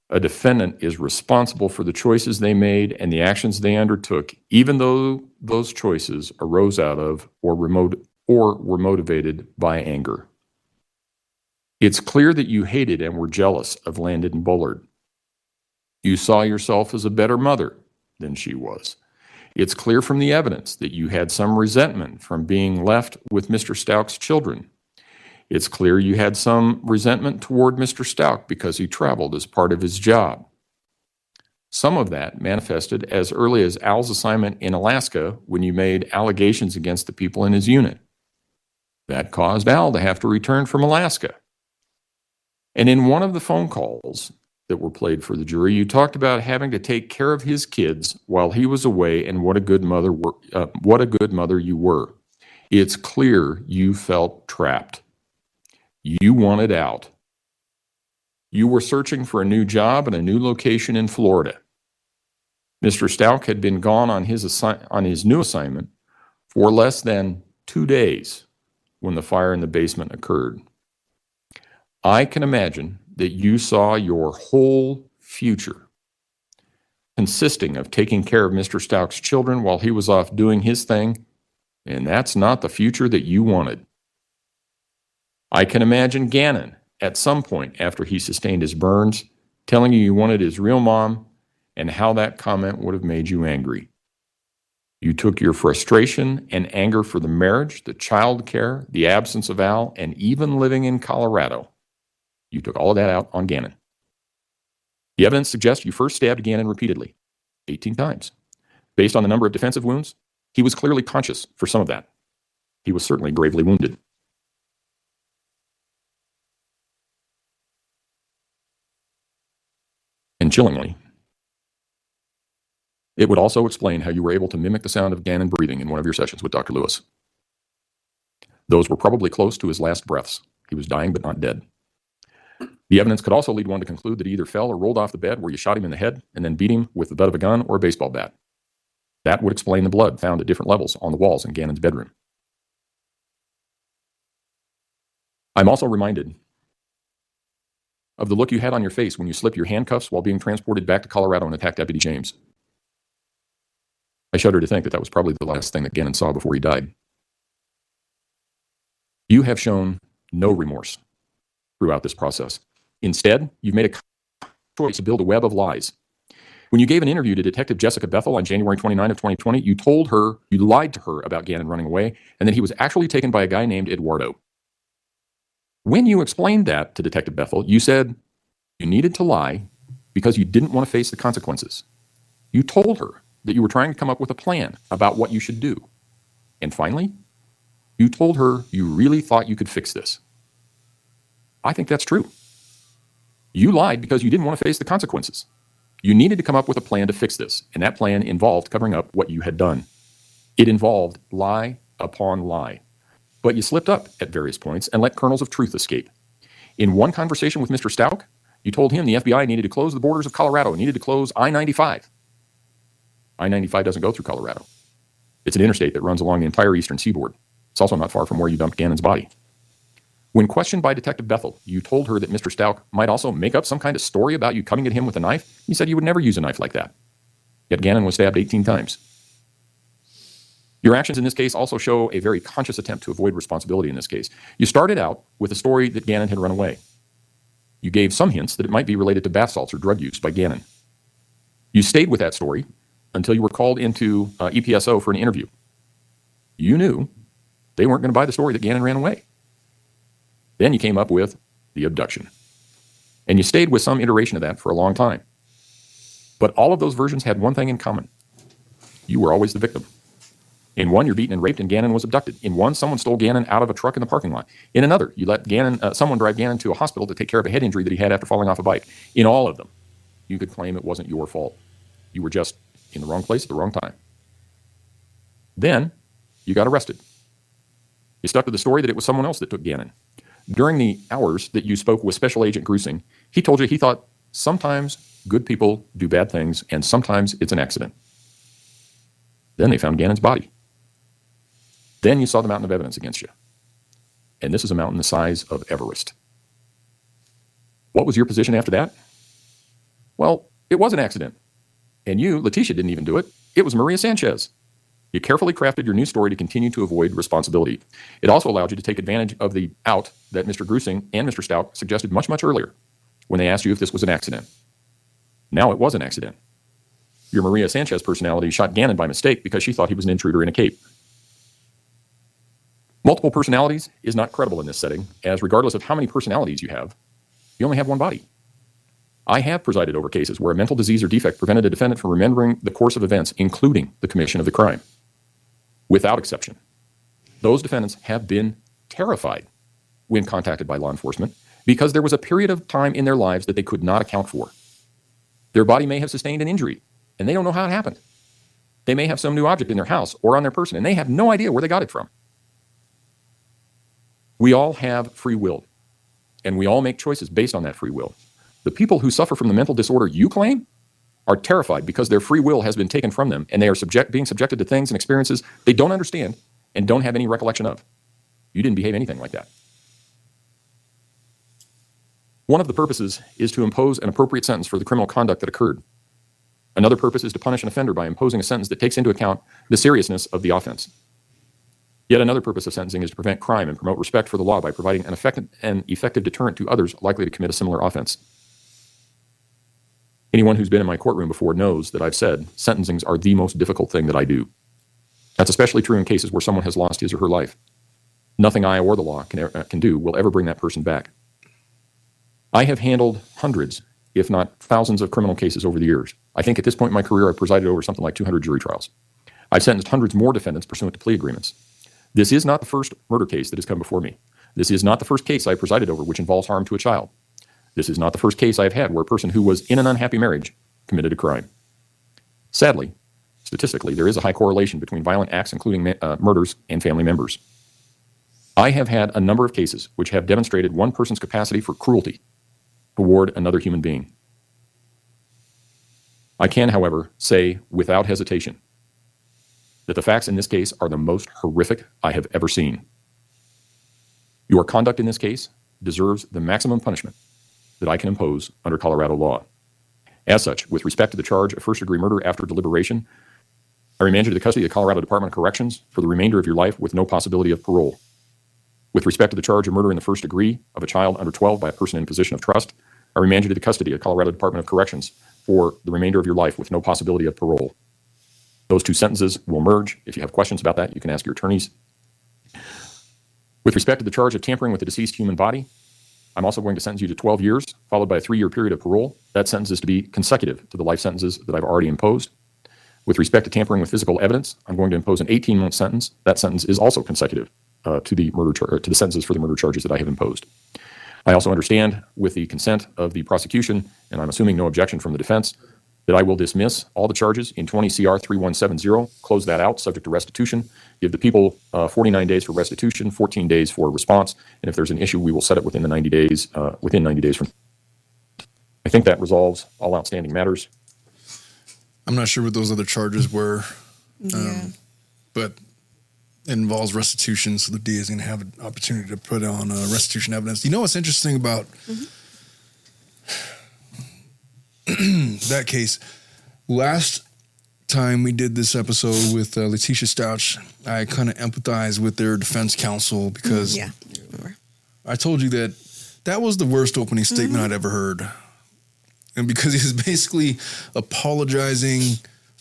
A defendant is responsible for the choices they made and the actions they undertook, even though those choices arose out of or, remote, or were motivated by anger. It's clear that you hated and were jealous of Landen Bullard. You saw yourself as a better mother than she was. It's clear from the evidence that you had some resentment from being left with Mr. Stauch's children. It's clear you had some resentment toward Mr. Stauch because he traveled as part of his job. Some of that manifested as early as Al's assignment in Alaska when you made allegations against the people in his unit. That caused Al to have to return from Alaska. And in one of the phone calls that were played for the jury, you talked about having to take care of his kids while he was away, and what a good mother, were, uh, what a good mother you were. It's clear you felt trapped. You wanted out. You were searching for a new job and a new location in Florida. Mr. Stauch had been gone on his, assi- on his new assignment for less than two days when the fire in the basement occurred. I can imagine that you saw your whole future consisting of taking care of Mr. Stauch's children while he was off doing his thing, and that's not the future that you wanted. I can imagine Gannon at some point after he sustained his burns telling you you wanted his real mom and how that comment would have made you angry. You took your frustration and anger for the marriage, the child care, the absence of Al, and even living in Colorado you took all of that out on Gannon. The evidence suggests you first stabbed Gannon repeatedly, 18 times. Based on the number of defensive wounds, he was clearly conscious for some of that. He was certainly gravely wounded. And chillingly, it would also explain how you were able to mimic the sound of Gannon breathing in one of your sessions with Dr. Lewis. Those were probably close to his last breaths. He was dying but not dead. The evidence could also lead one to conclude that he either fell or rolled off the bed where you shot him in the head and then beat him with the butt of a gun or a baseball bat. That would explain the blood found at different levels on the walls in Gannon's bedroom. I'm also reminded of the look you had on your face when you slipped your handcuffs while being transported back to Colorado and attacked Deputy James. I shudder to think that that was probably the last thing that Gannon saw before he died. You have shown no remorse throughout this process. Instead, you've made a choice to build a web of lies. When you gave an interview to Detective Jessica Bethel on January 29 of 2020, you told her, you lied to her about Gannon running away, and that he was actually taken by a guy named Eduardo. When you explained that to Detective Bethel, you said you needed to lie because you didn't want to face the consequences. You told her that you were trying to come up with a plan about what you should do. And finally, you told her you really thought you could fix this. I think that's true. You lied because you didn't want to face the consequences. You needed to come up with a plan to fix this, and that plan involved covering up what you had done. It involved lie upon lie. But you slipped up at various points and let kernels of truth escape. In one conversation with Mr. Stauch, you told him the FBI needed to close the borders of Colorado, needed to close I 95. I 95 doesn't go through Colorado. It's an interstate that runs along the entire eastern seaboard. It's also not far from where you dumped Gannon's body. When questioned by Detective Bethel, you told her that Mr. Stauch might also make up some kind of story about you coming at him with a knife. You said you would never use a knife like that. Yet Gannon was stabbed 18 times. Your actions in this case also show a very conscious attempt to avoid responsibility in this case. You started out with a story that Gannon had run away. You gave some hints that it might be related to bath salts or drug use by Gannon. You stayed with that story until you were called into uh, EPSO for an interview. You knew they weren't going to buy the story that Gannon ran away. Then you came up with the abduction. And you stayed with some iteration of that for a long time. But all of those versions had one thing in common you were always the victim. In one, you're beaten and raped, and Gannon was abducted. In one, someone stole Gannon out of a truck in the parking lot. In another, you let Gannon, uh, someone drive Gannon to a hospital to take care of a head injury that he had after falling off a bike. In all of them, you could claim it wasn't your fault. You were just in the wrong place at the wrong time. Then, you got arrested. You stuck to the story that it was someone else that took Gannon. During the hours that you spoke with Special Agent Grusing, he told you he thought sometimes good people do bad things and sometimes it's an accident. Then they found Gannon's body. Then you saw the mountain of evidence against you. And this is a mountain the size of Everest. What was your position after that? Well, it was an accident. And you, Letecia, didn't even do it. It was Maria Sanchez. You carefully crafted your new story to continue to avoid responsibility. It also allowed you to take advantage of the out that Mr. Grusing and Mr. Stauch suggested much, much earlier when they asked you if this was an accident. Now it was an accident. Your Maria Sanchez personality shot Gannon by mistake because she thought he was an intruder in a cape. Multiple personalities is not credible in this setting, as regardless of how many personalities you have, you only have one body. I have presided over cases where a mental disease or defect prevented a defendant from remembering the course of events, including the commission of the crime. Without exception, those defendants have been terrified when contacted by law enforcement because there was a period of time in their lives that they could not account for. Their body may have sustained an injury, and they don't know how it happened. They may have some new object in their house or on their person, and they have no idea where they got it from. We all have free will, and we all make choices based on that free will. The people who suffer from the mental disorder you claim are terrified because their free will has been taken from them and they are subject, being subjected to things and experiences they don't understand and don't have any recollection of. You didn't behave anything like that. One of the purposes is to impose an appropriate sentence for the criminal conduct that occurred. Another purpose is to punish an offender by imposing a sentence that takes into account the seriousness of the offense. Yet another purpose of sentencing is to prevent crime and promote respect for the law by providing an effective, an effective deterrent to others likely to commit a similar offense. Anyone who's been in my courtroom before knows that I've said sentencings are the most difficult thing that I do. That's especially true in cases where someone has lost his or her life. Nothing I or the law can, uh, can do will ever bring that person back. I have handled hundreds, if not thousands, of criminal cases over the years. I think at this point in my career, I've presided over something like 200 jury trials. I've sentenced hundreds more defendants pursuant to plea agreements. This is not the first murder case that has come before me. This is not the first case I presided over which involves harm to a child. This is not the first case I've had where a person who was in an unhappy marriage committed a crime. Sadly, statistically, there is a high correlation between violent acts, including uh, murders, and family members. I have had a number of cases which have demonstrated one person's capacity for cruelty toward another human being. I can, however, say without hesitation that the facts in this case are the most horrific I have ever seen. Your conduct in this case deserves the maximum punishment that I can impose under Colorado law. As such, with respect to the charge of first degree murder after deliberation, I remand you to the custody of the Colorado Department of Corrections for the remainder of your life with no possibility of parole. With respect to the charge of murder in the first degree of a child under 12 by a person in position of trust, I remand you to the custody of the Colorado Department of Corrections for the remainder of your life with no possibility of parole. Those two sentences will merge. If you have questions about that, you can ask your attorneys. With respect to the charge of tampering with a deceased human body, I'm also going to sentence you to 12 years, followed by a three year period of parole. That sentence is to be consecutive to the life sentences that I've already imposed. With respect to tampering with physical evidence, I'm going to impose an 18 month sentence. That sentence is also consecutive uh, to the murder char- to the sentences for the murder charges that I have imposed. I also understand, with the consent of the prosecution, and I'm assuming no objection from the defense, that I will dismiss all the charges in 20 CR 3170, close that out, subject to restitution, give the people uh, 49 days for restitution, 14 days for response, and if there's an issue, we will set it within the 90 days. Uh, within 90 days from. I think that resolves all outstanding matters. I'm not sure what those other charges were, yeah. but it involves restitution, so the DA is going to have an opportunity to put on uh, restitution evidence. You know what's interesting about that case? Last time we did this episode with uh, Letecia Stauch, I kind of empathized with their defense counsel because yeah. I. I told you that that was the worst opening statement I'd ever heard. And because he was basically apologizing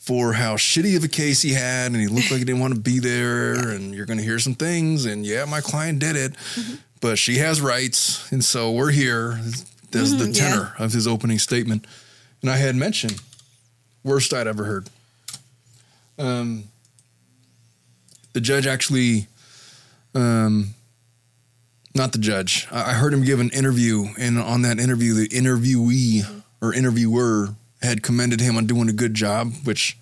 for how shitty of a case he had and he looked like he didn't want to be there and you're going to hear some things and yeah, my client did it, but she has rights and so we're here. There's the Mhm, yeah. tenor of his opening statement. And I had mentioned worst I'd ever heard. Um, the judge actually um, not the judge. I I heard him give an interview, and on that interview, the interviewee or interviewer had commended him on doing a good job, which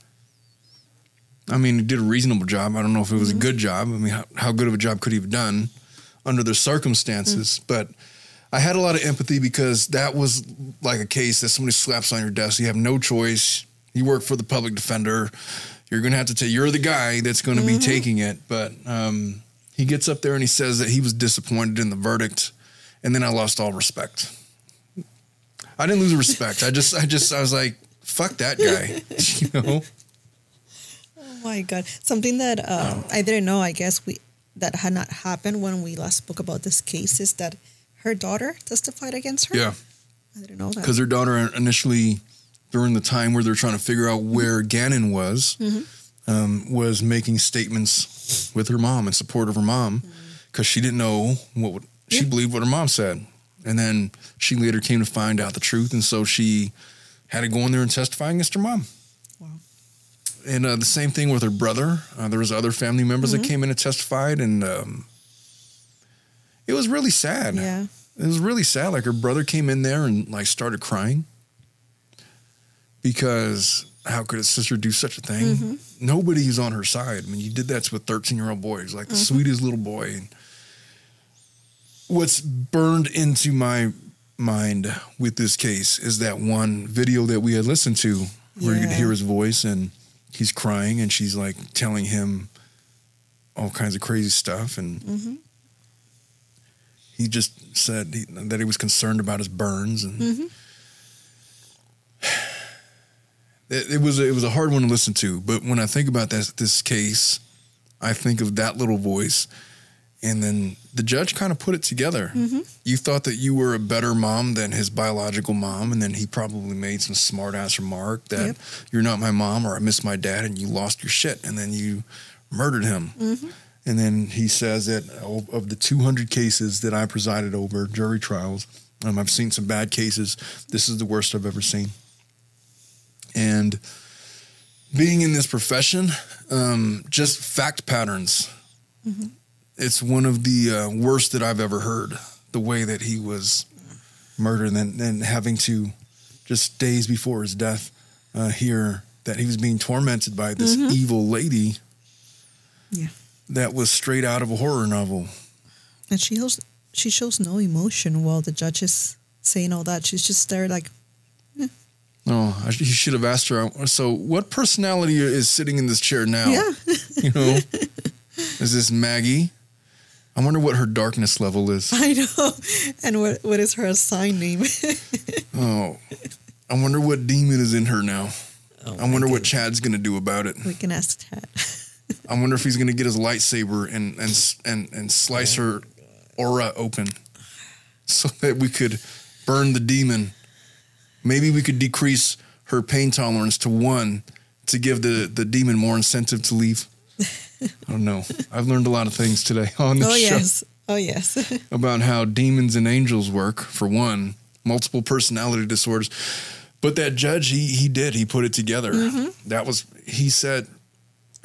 I mean, he did a reasonable job. I don't know if it was a good job. I mean, how, how good of a job could he have done under the circumstances? But I had a lot of empathy because that was like a case that somebody slaps on your desk. You have no choice. You work for the public defender. You're going to have to take, you're the guy that's going to be taking it. But um, he gets up there and he says that he was disappointed in the verdict. And then I lost all respect. I didn't lose respect. I just, I just, I was like, fuck that guy. you know? Oh my god! Something that um, I didn't know. I guess we that had not happened when we last spoke about this case is that her daughter testified against her. Yeah. I didn't know that. because her daughter initially during the time where they're trying to figure out where Gannon was um, was making statements with her mom in support of her mom because she didn't know what would, she Yeah. believed what her mom said and then she later came to find out the truth and so she had to go in there and testify against her mom Wow. and uh, the same thing with her brother uh, there was other family members that came in and testified and um, it was really sad Yeah. it was really sad. Like her brother came in there and like started crying because how could a sister do such a thing? Mm-hmm. Nobody's on her side. I mean, you did that to a 13 year old boy. He's like the mm-hmm. sweetest little boy. And what's burned into my mind with this case is that one video that we had listened to where you could hear his voice and he's crying and she's like telling him all kinds of crazy stuff and mm-hmm. He just said he, that he was concerned about his burns and mm-hmm. it, it was it was a hard one to listen to but when i think about this this case i think of that little voice and then the judge kind of put it together. Mm-hmm. You thought that you were a better mom than his biological mom and then he probably made some smart ass remark that Yep. you're not my mom or i miss my dad and you lost your shit and then you murdered him mm-hmm. And then he says that of the 200 cases that I presided over, jury trials, um, I've seen some bad cases. This is the worst I've ever seen. And being in this profession, um, just fact patterns, it's one of the uh, worst that I've ever heard. The way that he was murdered and then having to just days before his death uh, hear that he was being tormented by this evil lady Yeah. That was straight out of a horror novel. And she shows she shows no emotion while the judge is saying all that. She's just there like Oh, I, you should have asked her. Uh, so, what personality is sitting in this chair now? Yeah. You know, is this Maggie? I wonder what her darkness level is. I know. And what what is her assigned name? Oh, I wonder what demon is in her now. Oh I wonder what Chad's gonna do about it. we can ask Chad. I wonder if he's gonna get his lightsaber and and and and slice oh her aura open, so that we could burn the demon. Maybe we could decrease her pain tolerance to one to give the the demon more incentive to leave. I don't know. I've learned a lot of things today on the oh show. yes. Oh yes. about how demons and angels work for one, multiple personality disorders. But that judge, he he did. He put it together. Mm-hmm. That was he said.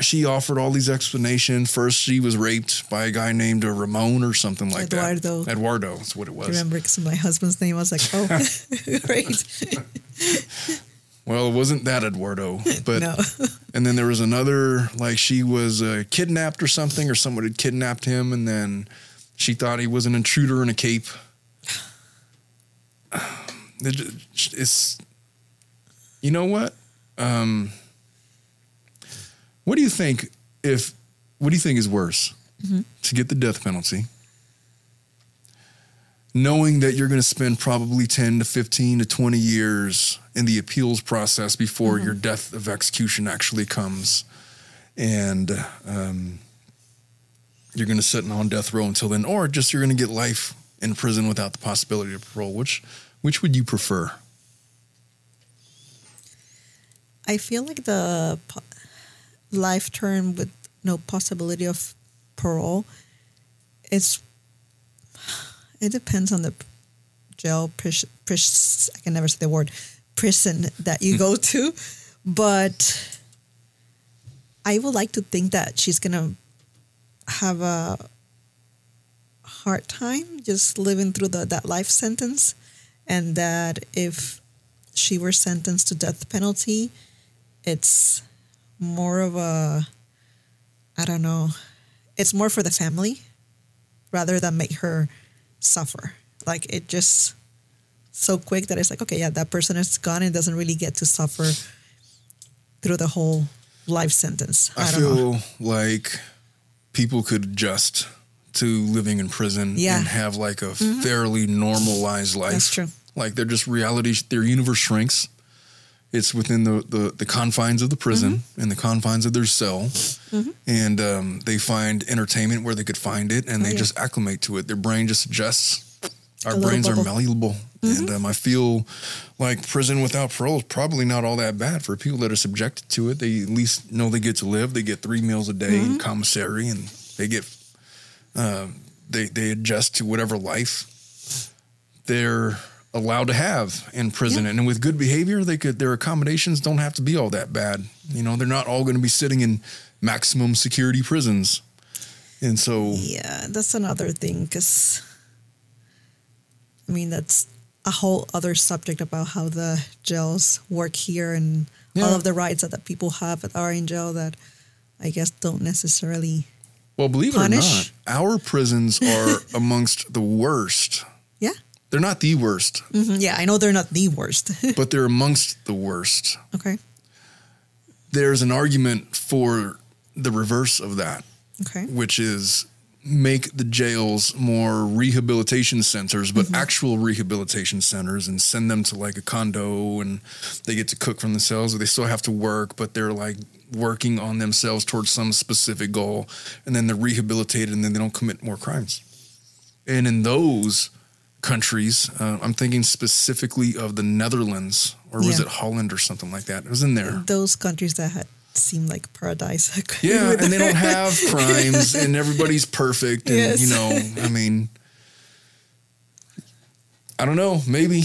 She offered all these explanations. First, she was raped by a guy named uh, Ramon or something like Eduardo. that. Eduardo. Eduardo, that's what it was. I remember because my husband's name I was like, oh, great. Well, it wasn't that Eduardo, but no. and then there was another like she was uh, kidnapped or something, or someone had kidnapped him, and then she thought he was an intruder in a cape. It It's, you know what? Um, what do you think if? What do you think is worse? To get the death penalty, knowing that you're going to spend probably 10 to 15 to 20 years in the appeals process before your death of execution actually comes and um, you're going to sit on death row until then or just you're going to get life in prison without the possibility of parole which which would you prefer I feel like the life term with no possibility of parole, it's it depends on the jail pris, pris, I can never say the word prison that you hmm. go to, but I would like to think that she's gonna have a hard time just living through the, that life sentence, and that if she were sentenced to death penalty, it's more of a I don't know. It's more for the family rather than make her suffer. Like it just so quick that it's like, okay, yeah, that person is gone and doesn't really get to suffer through the whole life sentence. I, i, don't know. feel like people could adjust to living in prison Yeah. Mm-hmm. and have like a fairly normalized life That's true. like they're just reality their universe shrinks it's within the, the, the confines of the prison Mm-hmm. and the confines of their cell and um, they find entertainment where they could find it and Oh, they yeah. just acclimate to it their brain just adjusts our brains are bubble. Mm-hmm. malleable and um, i feel like prison without parole is probably not all that bad for people that are subjected to it they at least know they get to live they get three meals a day Mm-hmm. in commissary and they get um, they they adjust to whatever life they're allowed to have in prison. And with good behavior they could their accommodations don't have to be all that bad. You know they're not all going to be sitting in maximum security prisons. And so Yeah, that's another thing because I mean that's a whole other subject about how the jails work here and all of the rights that the people have that are in jail that I guess don't necessarily. well believe Punish? it or not our prisons are amongst the worst. Yeah, they're not the worst Mhm. yeah, I know they're not the worst. but they're amongst the worst okay, there's an argument for the reverse of that okay, which is make the jails more rehabilitation centers, but actual rehabilitation centers, and send them to like a condo, and they get to cook from the cells. Or they still have to work, but they're like working on themselves towards some specific goal, and then they're rehabilitated, and then they don't commit more crimes. And in those countries, uh, I'm thinking specifically of the Netherlands, or was Yeah. it Holland or something like that? It was in there. those countries that had seemed like paradise. Yeah, and they don't have crimes, and everybody's perfect, and Yes. you know, I mean, I don't know, maybe,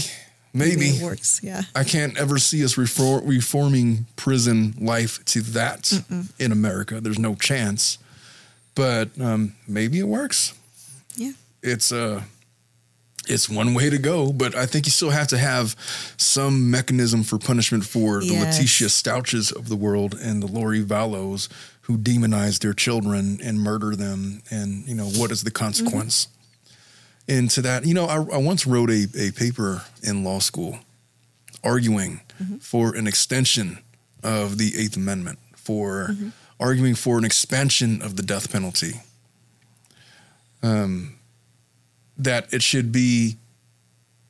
maybe it works. Yeah, I can't ever see us reform, reforming prison life to that in America. There's no chance, but um, maybe it works. yeah, It's uh it's one way to go, but I think you still have to have some mechanism for punishment for the Yes. Letecia Stauches of the world and the Lori Vallows who demonize their children and murder them. And, you know, what is the consequence? Mm-hmm. And to that, you know, I, I once wrote a, a paper in law school arguing mm-hmm. for an extension of the Eighth Amendment, for mm-hmm. arguing for an expansion of the death penalty um, that it should be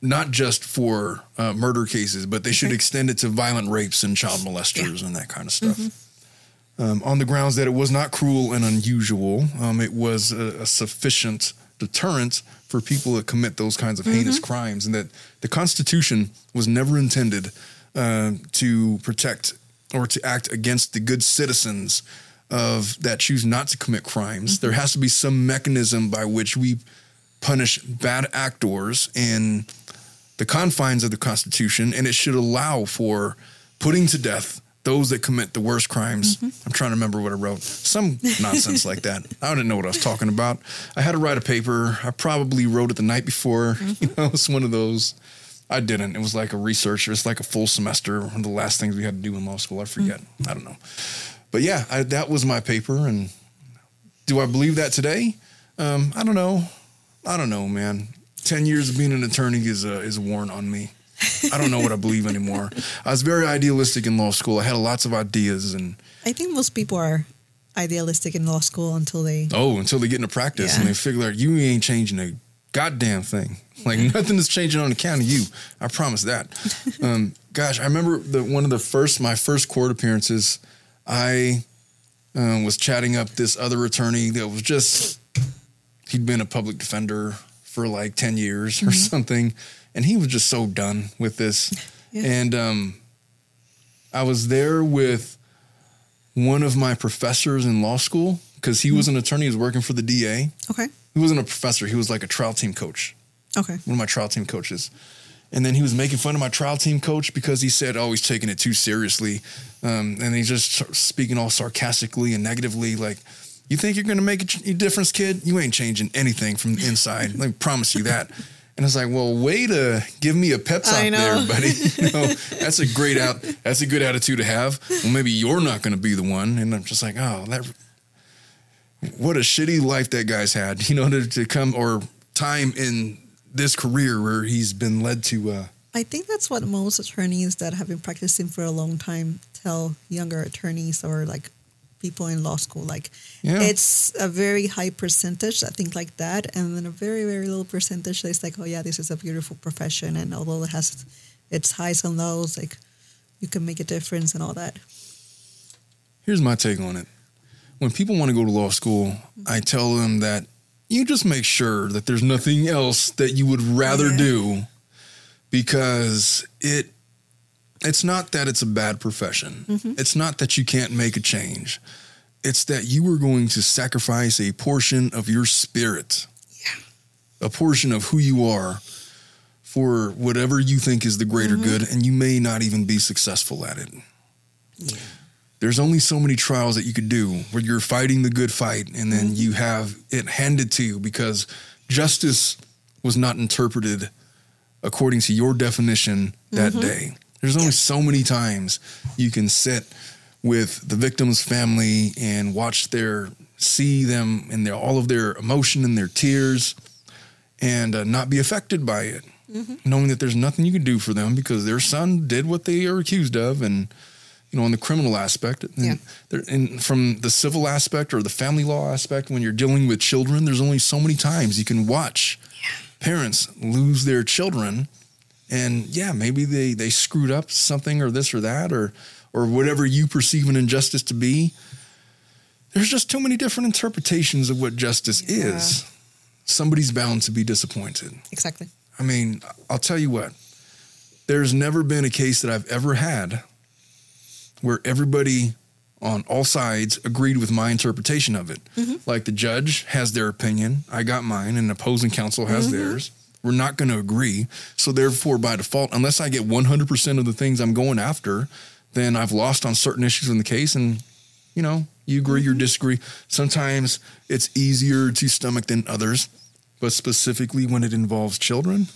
not just for uh, murder cases, but they should extend it to violent rapes and child molesters and that kind of stuff. Um, on the grounds that it was not cruel and unusual, um, it was a, a sufficient deterrent for people that commit those kinds of heinous crimes, and that the Constitution was never intended uh, to protect or to act against the good citizens of that choose not to commit crimes. There has to be some mechanism by which we punish bad actors in the confines of the Constitution, and it should allow for putting to death those that commit the worst crimes. I'm trying to remember what I wrote. Some nonsense like that. I didn't know what I was talking about. I had to write a paper. I probably wrote it the night before. You know, it's one of those. I didn't. It was like a research. It was like a full semester. One of the last things we had to do in law school. I forget. I don't know. But yeah, I, that was my paper. And do I believe that today? Um, I don't know. I don't know, man. Ten years of being an attorney is uh, is worn on me. I don't know what I believe anymore. I was very idealistic in law school. I had lots of ideas, and I think most people are idealistic in law school until they. oh, until they get into practice and they figure out you ain't changing a goddamn thing. Like nothing is changing on account of you. I promise that. Um, gosh, I remember the one of the first my first court appearances. I um, was chatting up this other attorney that was just he'd been a public defender for like 10 years or something and he was just so done with this Yeah. and um, i was there with one of my professors in law school because he was an attorney he was working for the da Okay. he wasn't a professor he was like a trial team coach Okay. one of my trial team coaches. And then he was making fun of my trial team coach because he said, "Oh, he's taking it too seriously," um, and he's just speaking all sarcastically and negatively, like, "You think you're going to make a, difference, kid? You ain't changing anything from the inside. Let me promise you that." And I was like, "Well, way to give me a pep talk there, buddy. You know, that's a great out. That's a good attitude to have. Well, maybe you're not going to be the one." And I'm just like, "Oh, that what a shitty life that guy's had, you know, to, to come or time in this career where he's been led to. Uh, I think that's what most attorneys that have been practicing for a long time tell younger attorneys or like people in law school. Like Yeah. it's a very high percentage that think like that, and then a very very little percentage that's like, oh yeah, this is a beautiful profession, and although it has its highs and lows, like you can make a difference and all that. here's my take on it. When people want to go to law school, mm-hmm. I tell them that you just make sure that there's nothing else that you would rather Yeah. do because it it's not that it's a bad profession. Mm-hmm. It's not that you can't make a change. It's that you are going to sacrifice a portion of your spirit. A portion of who you are for whatever you think is the greater mm-hmm. good and you may not even be successful at it there's only so many trials that you could do where you're fighting the good fight and then mm-hmm. you have it handed to you because justice was not interpreted according to your definition that day. There's only so many times you can sit with the victim's family and watch their see them and their all of their emotion and their tears and uh, not be affected by it. Knowing that there's nothing you can do for them because their son did what they are accused of and you know, on the criminal aspect, and, Yeah. and from the civil aspect or the family law aspect, when you're dealing with children, there's only so many times you can watch parents lose their children, and yeah, maybe they they screwed up something or this or that or or whatever you perceive an injustice to be. There's just too many different interpretations of what justice Yeah. is. Somebody's bound to be disappointed. Exactly. I mean, I'll tell you what. There's never been a case that I've ever had where everybody on all sides agreed with my interpretation of it. Mm-hmm. Like the judge has their opinion, I got mine, and opposing counsel has mm-hmm. theirs. We're not going to agree. So therefore, by default, unless I get 100% of the things I'm going after, then I've lost on certain issues in the case, and you know, you agree or disagree. Sometimes it's easier to stomach than others, but specifically when it involves children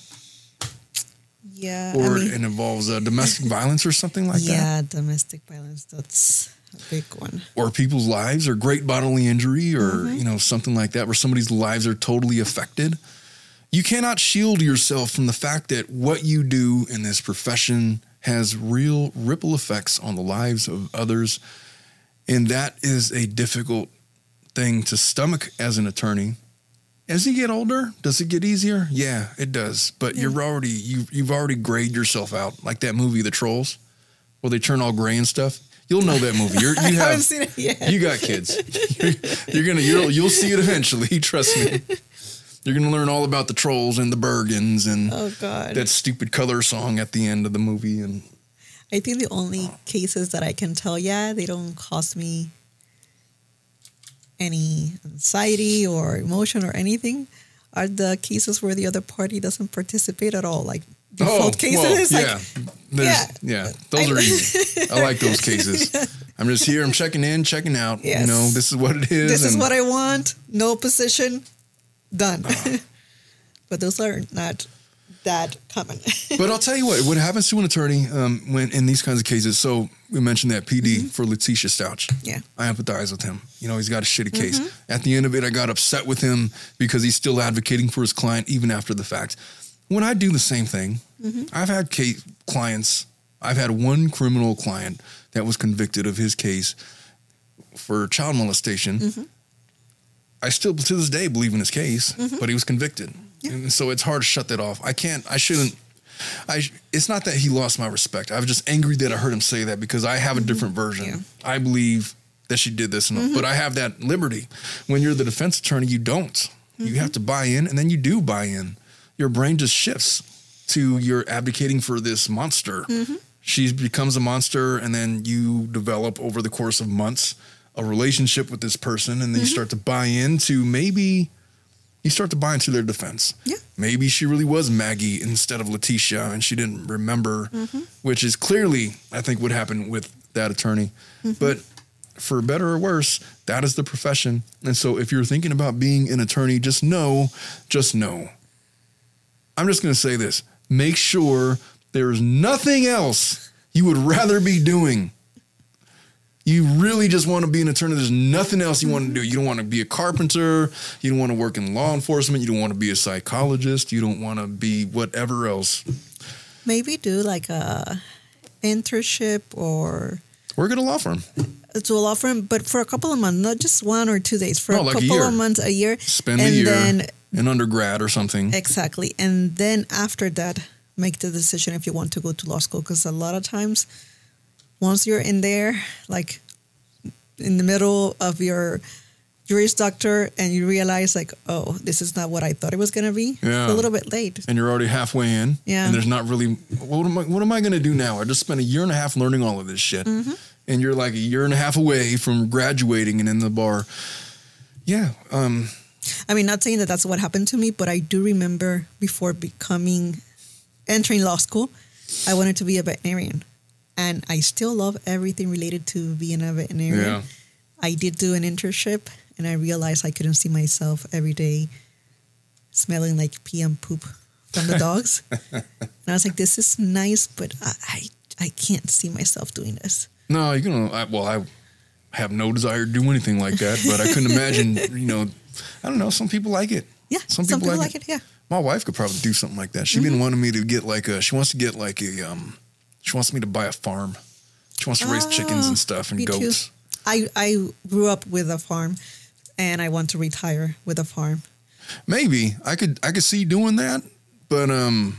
Yeah. or I mean, it involves uh, domestic violence or something like that, yeah, domestic violence. That's a big one. or people's lives or great bodily injury or you know something like that where somebody's lives are totally affected. You cannot shield yourself from the fact that what you do in this profession has real ripple effects on the lives of others. And that is a difficult thing to stomach as an attorney. As you get older, does it get easier? Yeah, it does. But you're already you've you've already grayed yourself out, like that movie, The Trolls, where they turn all gray and stuff. You'll know that movie. You're, you I have haven't seen it yet. you got kids. You're, you're gonna you'll you'll see it eventually. Trust me. You're gonna learn all about the trolls and the Bergens and oh God. that stupid color song at the end of the movie. And I think the only cases that I can tell, yeah, they don't cost me any anxiety or emotion or anything are the cases where the other party doesn't participate at all, like default cases. Oh, well, It's like, yeah, There's- yeah, those are easy. I like those cases. I'm just here. I'm checking in, checking out. You know, this is what it is. this is what I want. No position, done. but those are not that common. but I'll tell you what, what happens to an attorney um, when in these kinds of cases. So we mentioned that PD for Letecia Stauch. Mm-hmm. Yeah. I empathize with him. You know, he's got a shitty case. At the end of it, I got upset with him because he's still advocating for his client even after the fact. When I do the same thing, I've had case, clients. I've had one criminal client that was convicted of his case for child molestation. I still to this day believe in his case, mm-hmm. but he was convicted, and so it's hard to shut that off. I can't. I shouldn't. I. It's not that he lost my respect. I was just angry that I heard him say that because I have a mm-hmm. different version. Yeah. I believe that she did this, and mm-hmm. but I have that liberty. When you're the defense attorney, you don't. You have to buy in, and then you do buy in. Your brain just shifts to you're advocating for this monster. She becomes a monster, and then you develop over the course of months a relationship with this person, and then you mm-hmm. start to buy into maybe you start to buy into their defense. Yeah. Maybe she really was Maggie instead of Letecia, and she didn't remember, mm-hmm. which is clearly, I think, what happened with that attorney. Mm-hmm. But for better or worse, that is the profession. And so if you're thinking about being an attorney, just know, just know. I'm just going to say this make sure there's nothing else you would rather be doing. You really just want to be an attorney. There's nothing else you want to do. You don't want to be a carpenter. You don't want to work in law enforcement. You don't want to be a psychologist. You don't want to be whatever else. Maybe do like a internship or Work at a law firm. to a law firm, but for a couple of months, not just one or two days, for No, a like a couple year. of months, a year. Spend and a year then in undergrad or something. exactly, and then after that, make the decision if you want to go to law school. Because a lot of times, once you're in there, like in the middle of your Juris Doctor, and you realize like, oh, this is not what I thought it was gonna be. Yeah. It's a little bit late. and you're already halfway in. Yeah. And there's not really what am I what am I gonna do now? I just spent a year and a half learning all of this shit. Mm-hmm. And you're like a year and a half away from graduating and in the bar. Yeah. Um I mean, not saying that that's what happened to me, but I do remember before becoming, entering law school, I wanted to be a veterinarian. And I still love everything related to being a veterinarian. Yeah. I did do an internship and I realized I couldn't see myself every day smelling like pee and poop from the dogs. and I was like, this is nice, but I, I, I can't see myself doing this. no, you know, I, well, I have no desire to do anything like that, but I couldn't imagine, you know, I don't know, some people like it. Yeah, Some people, like, it. Yeah. My wife could probably do something like that. She's Mm-hmm. been wanting me to get like a she wants to get like a um she wants me to buy a farm. She wants to raise chickens and stuff and too. goats. I, I grew up with a farm and I want to retire with a farm. Maybe I could I could see doing that, but um,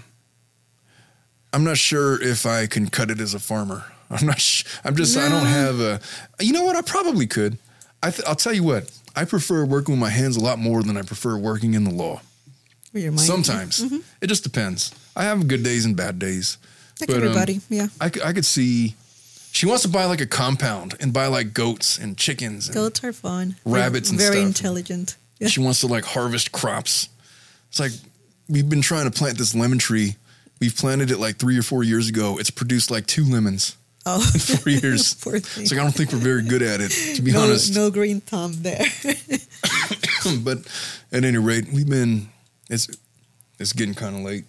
I'm not sure if I can cut it as a farmer. I'm not. Sh- I'm just. I don't have a. You know what? I probably could. I th- I'll tell you what. I prefer working with my hands a lot more than I prefer working in the law. With your mind. Sometimes it just depends. I have good days and bad days. Like But, um, everybody, yeah. I could see. She wants to buy like a compound and buy like goats and chickens. And Goats are fun. Rabbits and stuff. Very stuff. intelligent. Yeah. She wants to like harvest crops. It's like we've been trying to plant this lemon tree. We've planted it like three or four years ago. It's produced like two lemons Oh, in four years. Poor thing. It's like I don't think we're very good at it, to be no, honest. no green thumb there. but at any rate, we've been it's it's getting kind of late.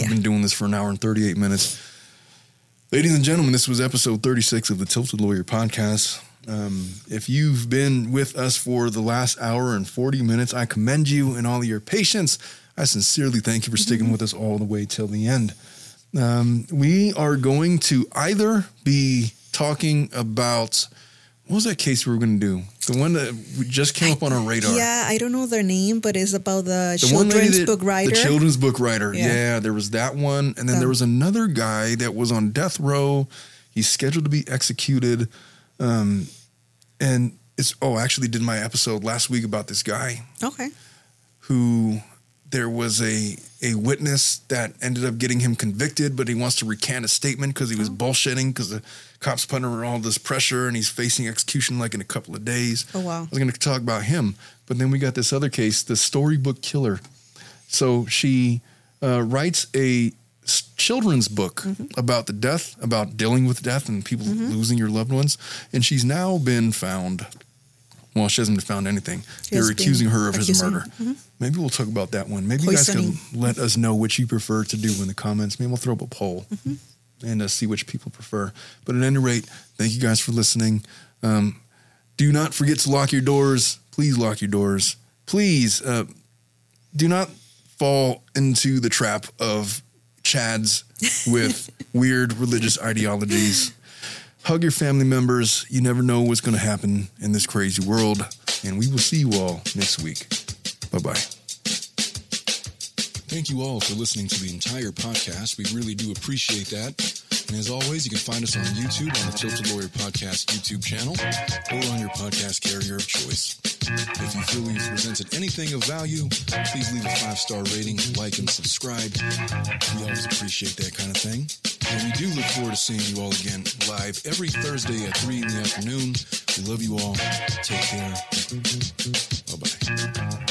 Yeah. We've been doing this for an hour and 38 minutes. Ladies and gentlemen, this was episode 36 of the Tilted Lawyer podcast. Um, if you've been with us for the last hour and 40 minutes, I commend you and all your patience. I sincerely thank you for sticking with us all the way till the end. Um, we are going to either be talking about what was that case we were going to do? The one that we just came up on our radar. yeah, I don't know their name, but it's about the, The children's that- book writer. The children's book writer. Yeah. Yeah. there was that one. And then Um, there was another guy that was on death row. He's scheduled to be executed. Um, and it's, oh, I actually did my episode last week about this guy okay. who there was a a witness that ended up getting him convicted, but he wants to recant a statement because he was bullshitting because the cops put under all this pressure and he's facing execution like in a couple of days. Oh, wow. I was going to talk about him, but then we got this other case, the storybook killer. So she uh, writes a children's book about the death, about dealing with death and people losing your loved ones, and she's now been found. Well, she hasn't found anything. She They're accusing her of his accusing- murder. Maybe we'll talk about that one. Maybe you guys can let us know what you prefer to do in the comments. Maybe we'll throw up a poll and uh, see which people prefer. But at any rate, thank you guys for listening. Um, do not forget to lock your doors. Please lock your doors. Please uh, do not fall into the trap of chads with weird religious ideologies. Hug your family members. You never know what's going to happen in this crazy world. And we will see you all next week. Bye bye. Thank you all for listening to the entire podcast. We really do appreciate that. And as always, you can find us on YouTube on the Tilted Lawyer Podcast YouTube channel or on your podcast carrier of choice. If you feel we've presented anything of value, please leave a five star rating, like, and subscribe. We always appreciate that kind of thing. And we do look forward to seeing you all again live every Thursday at 3 in the afternoon. We love you all. Take care. Bye bye.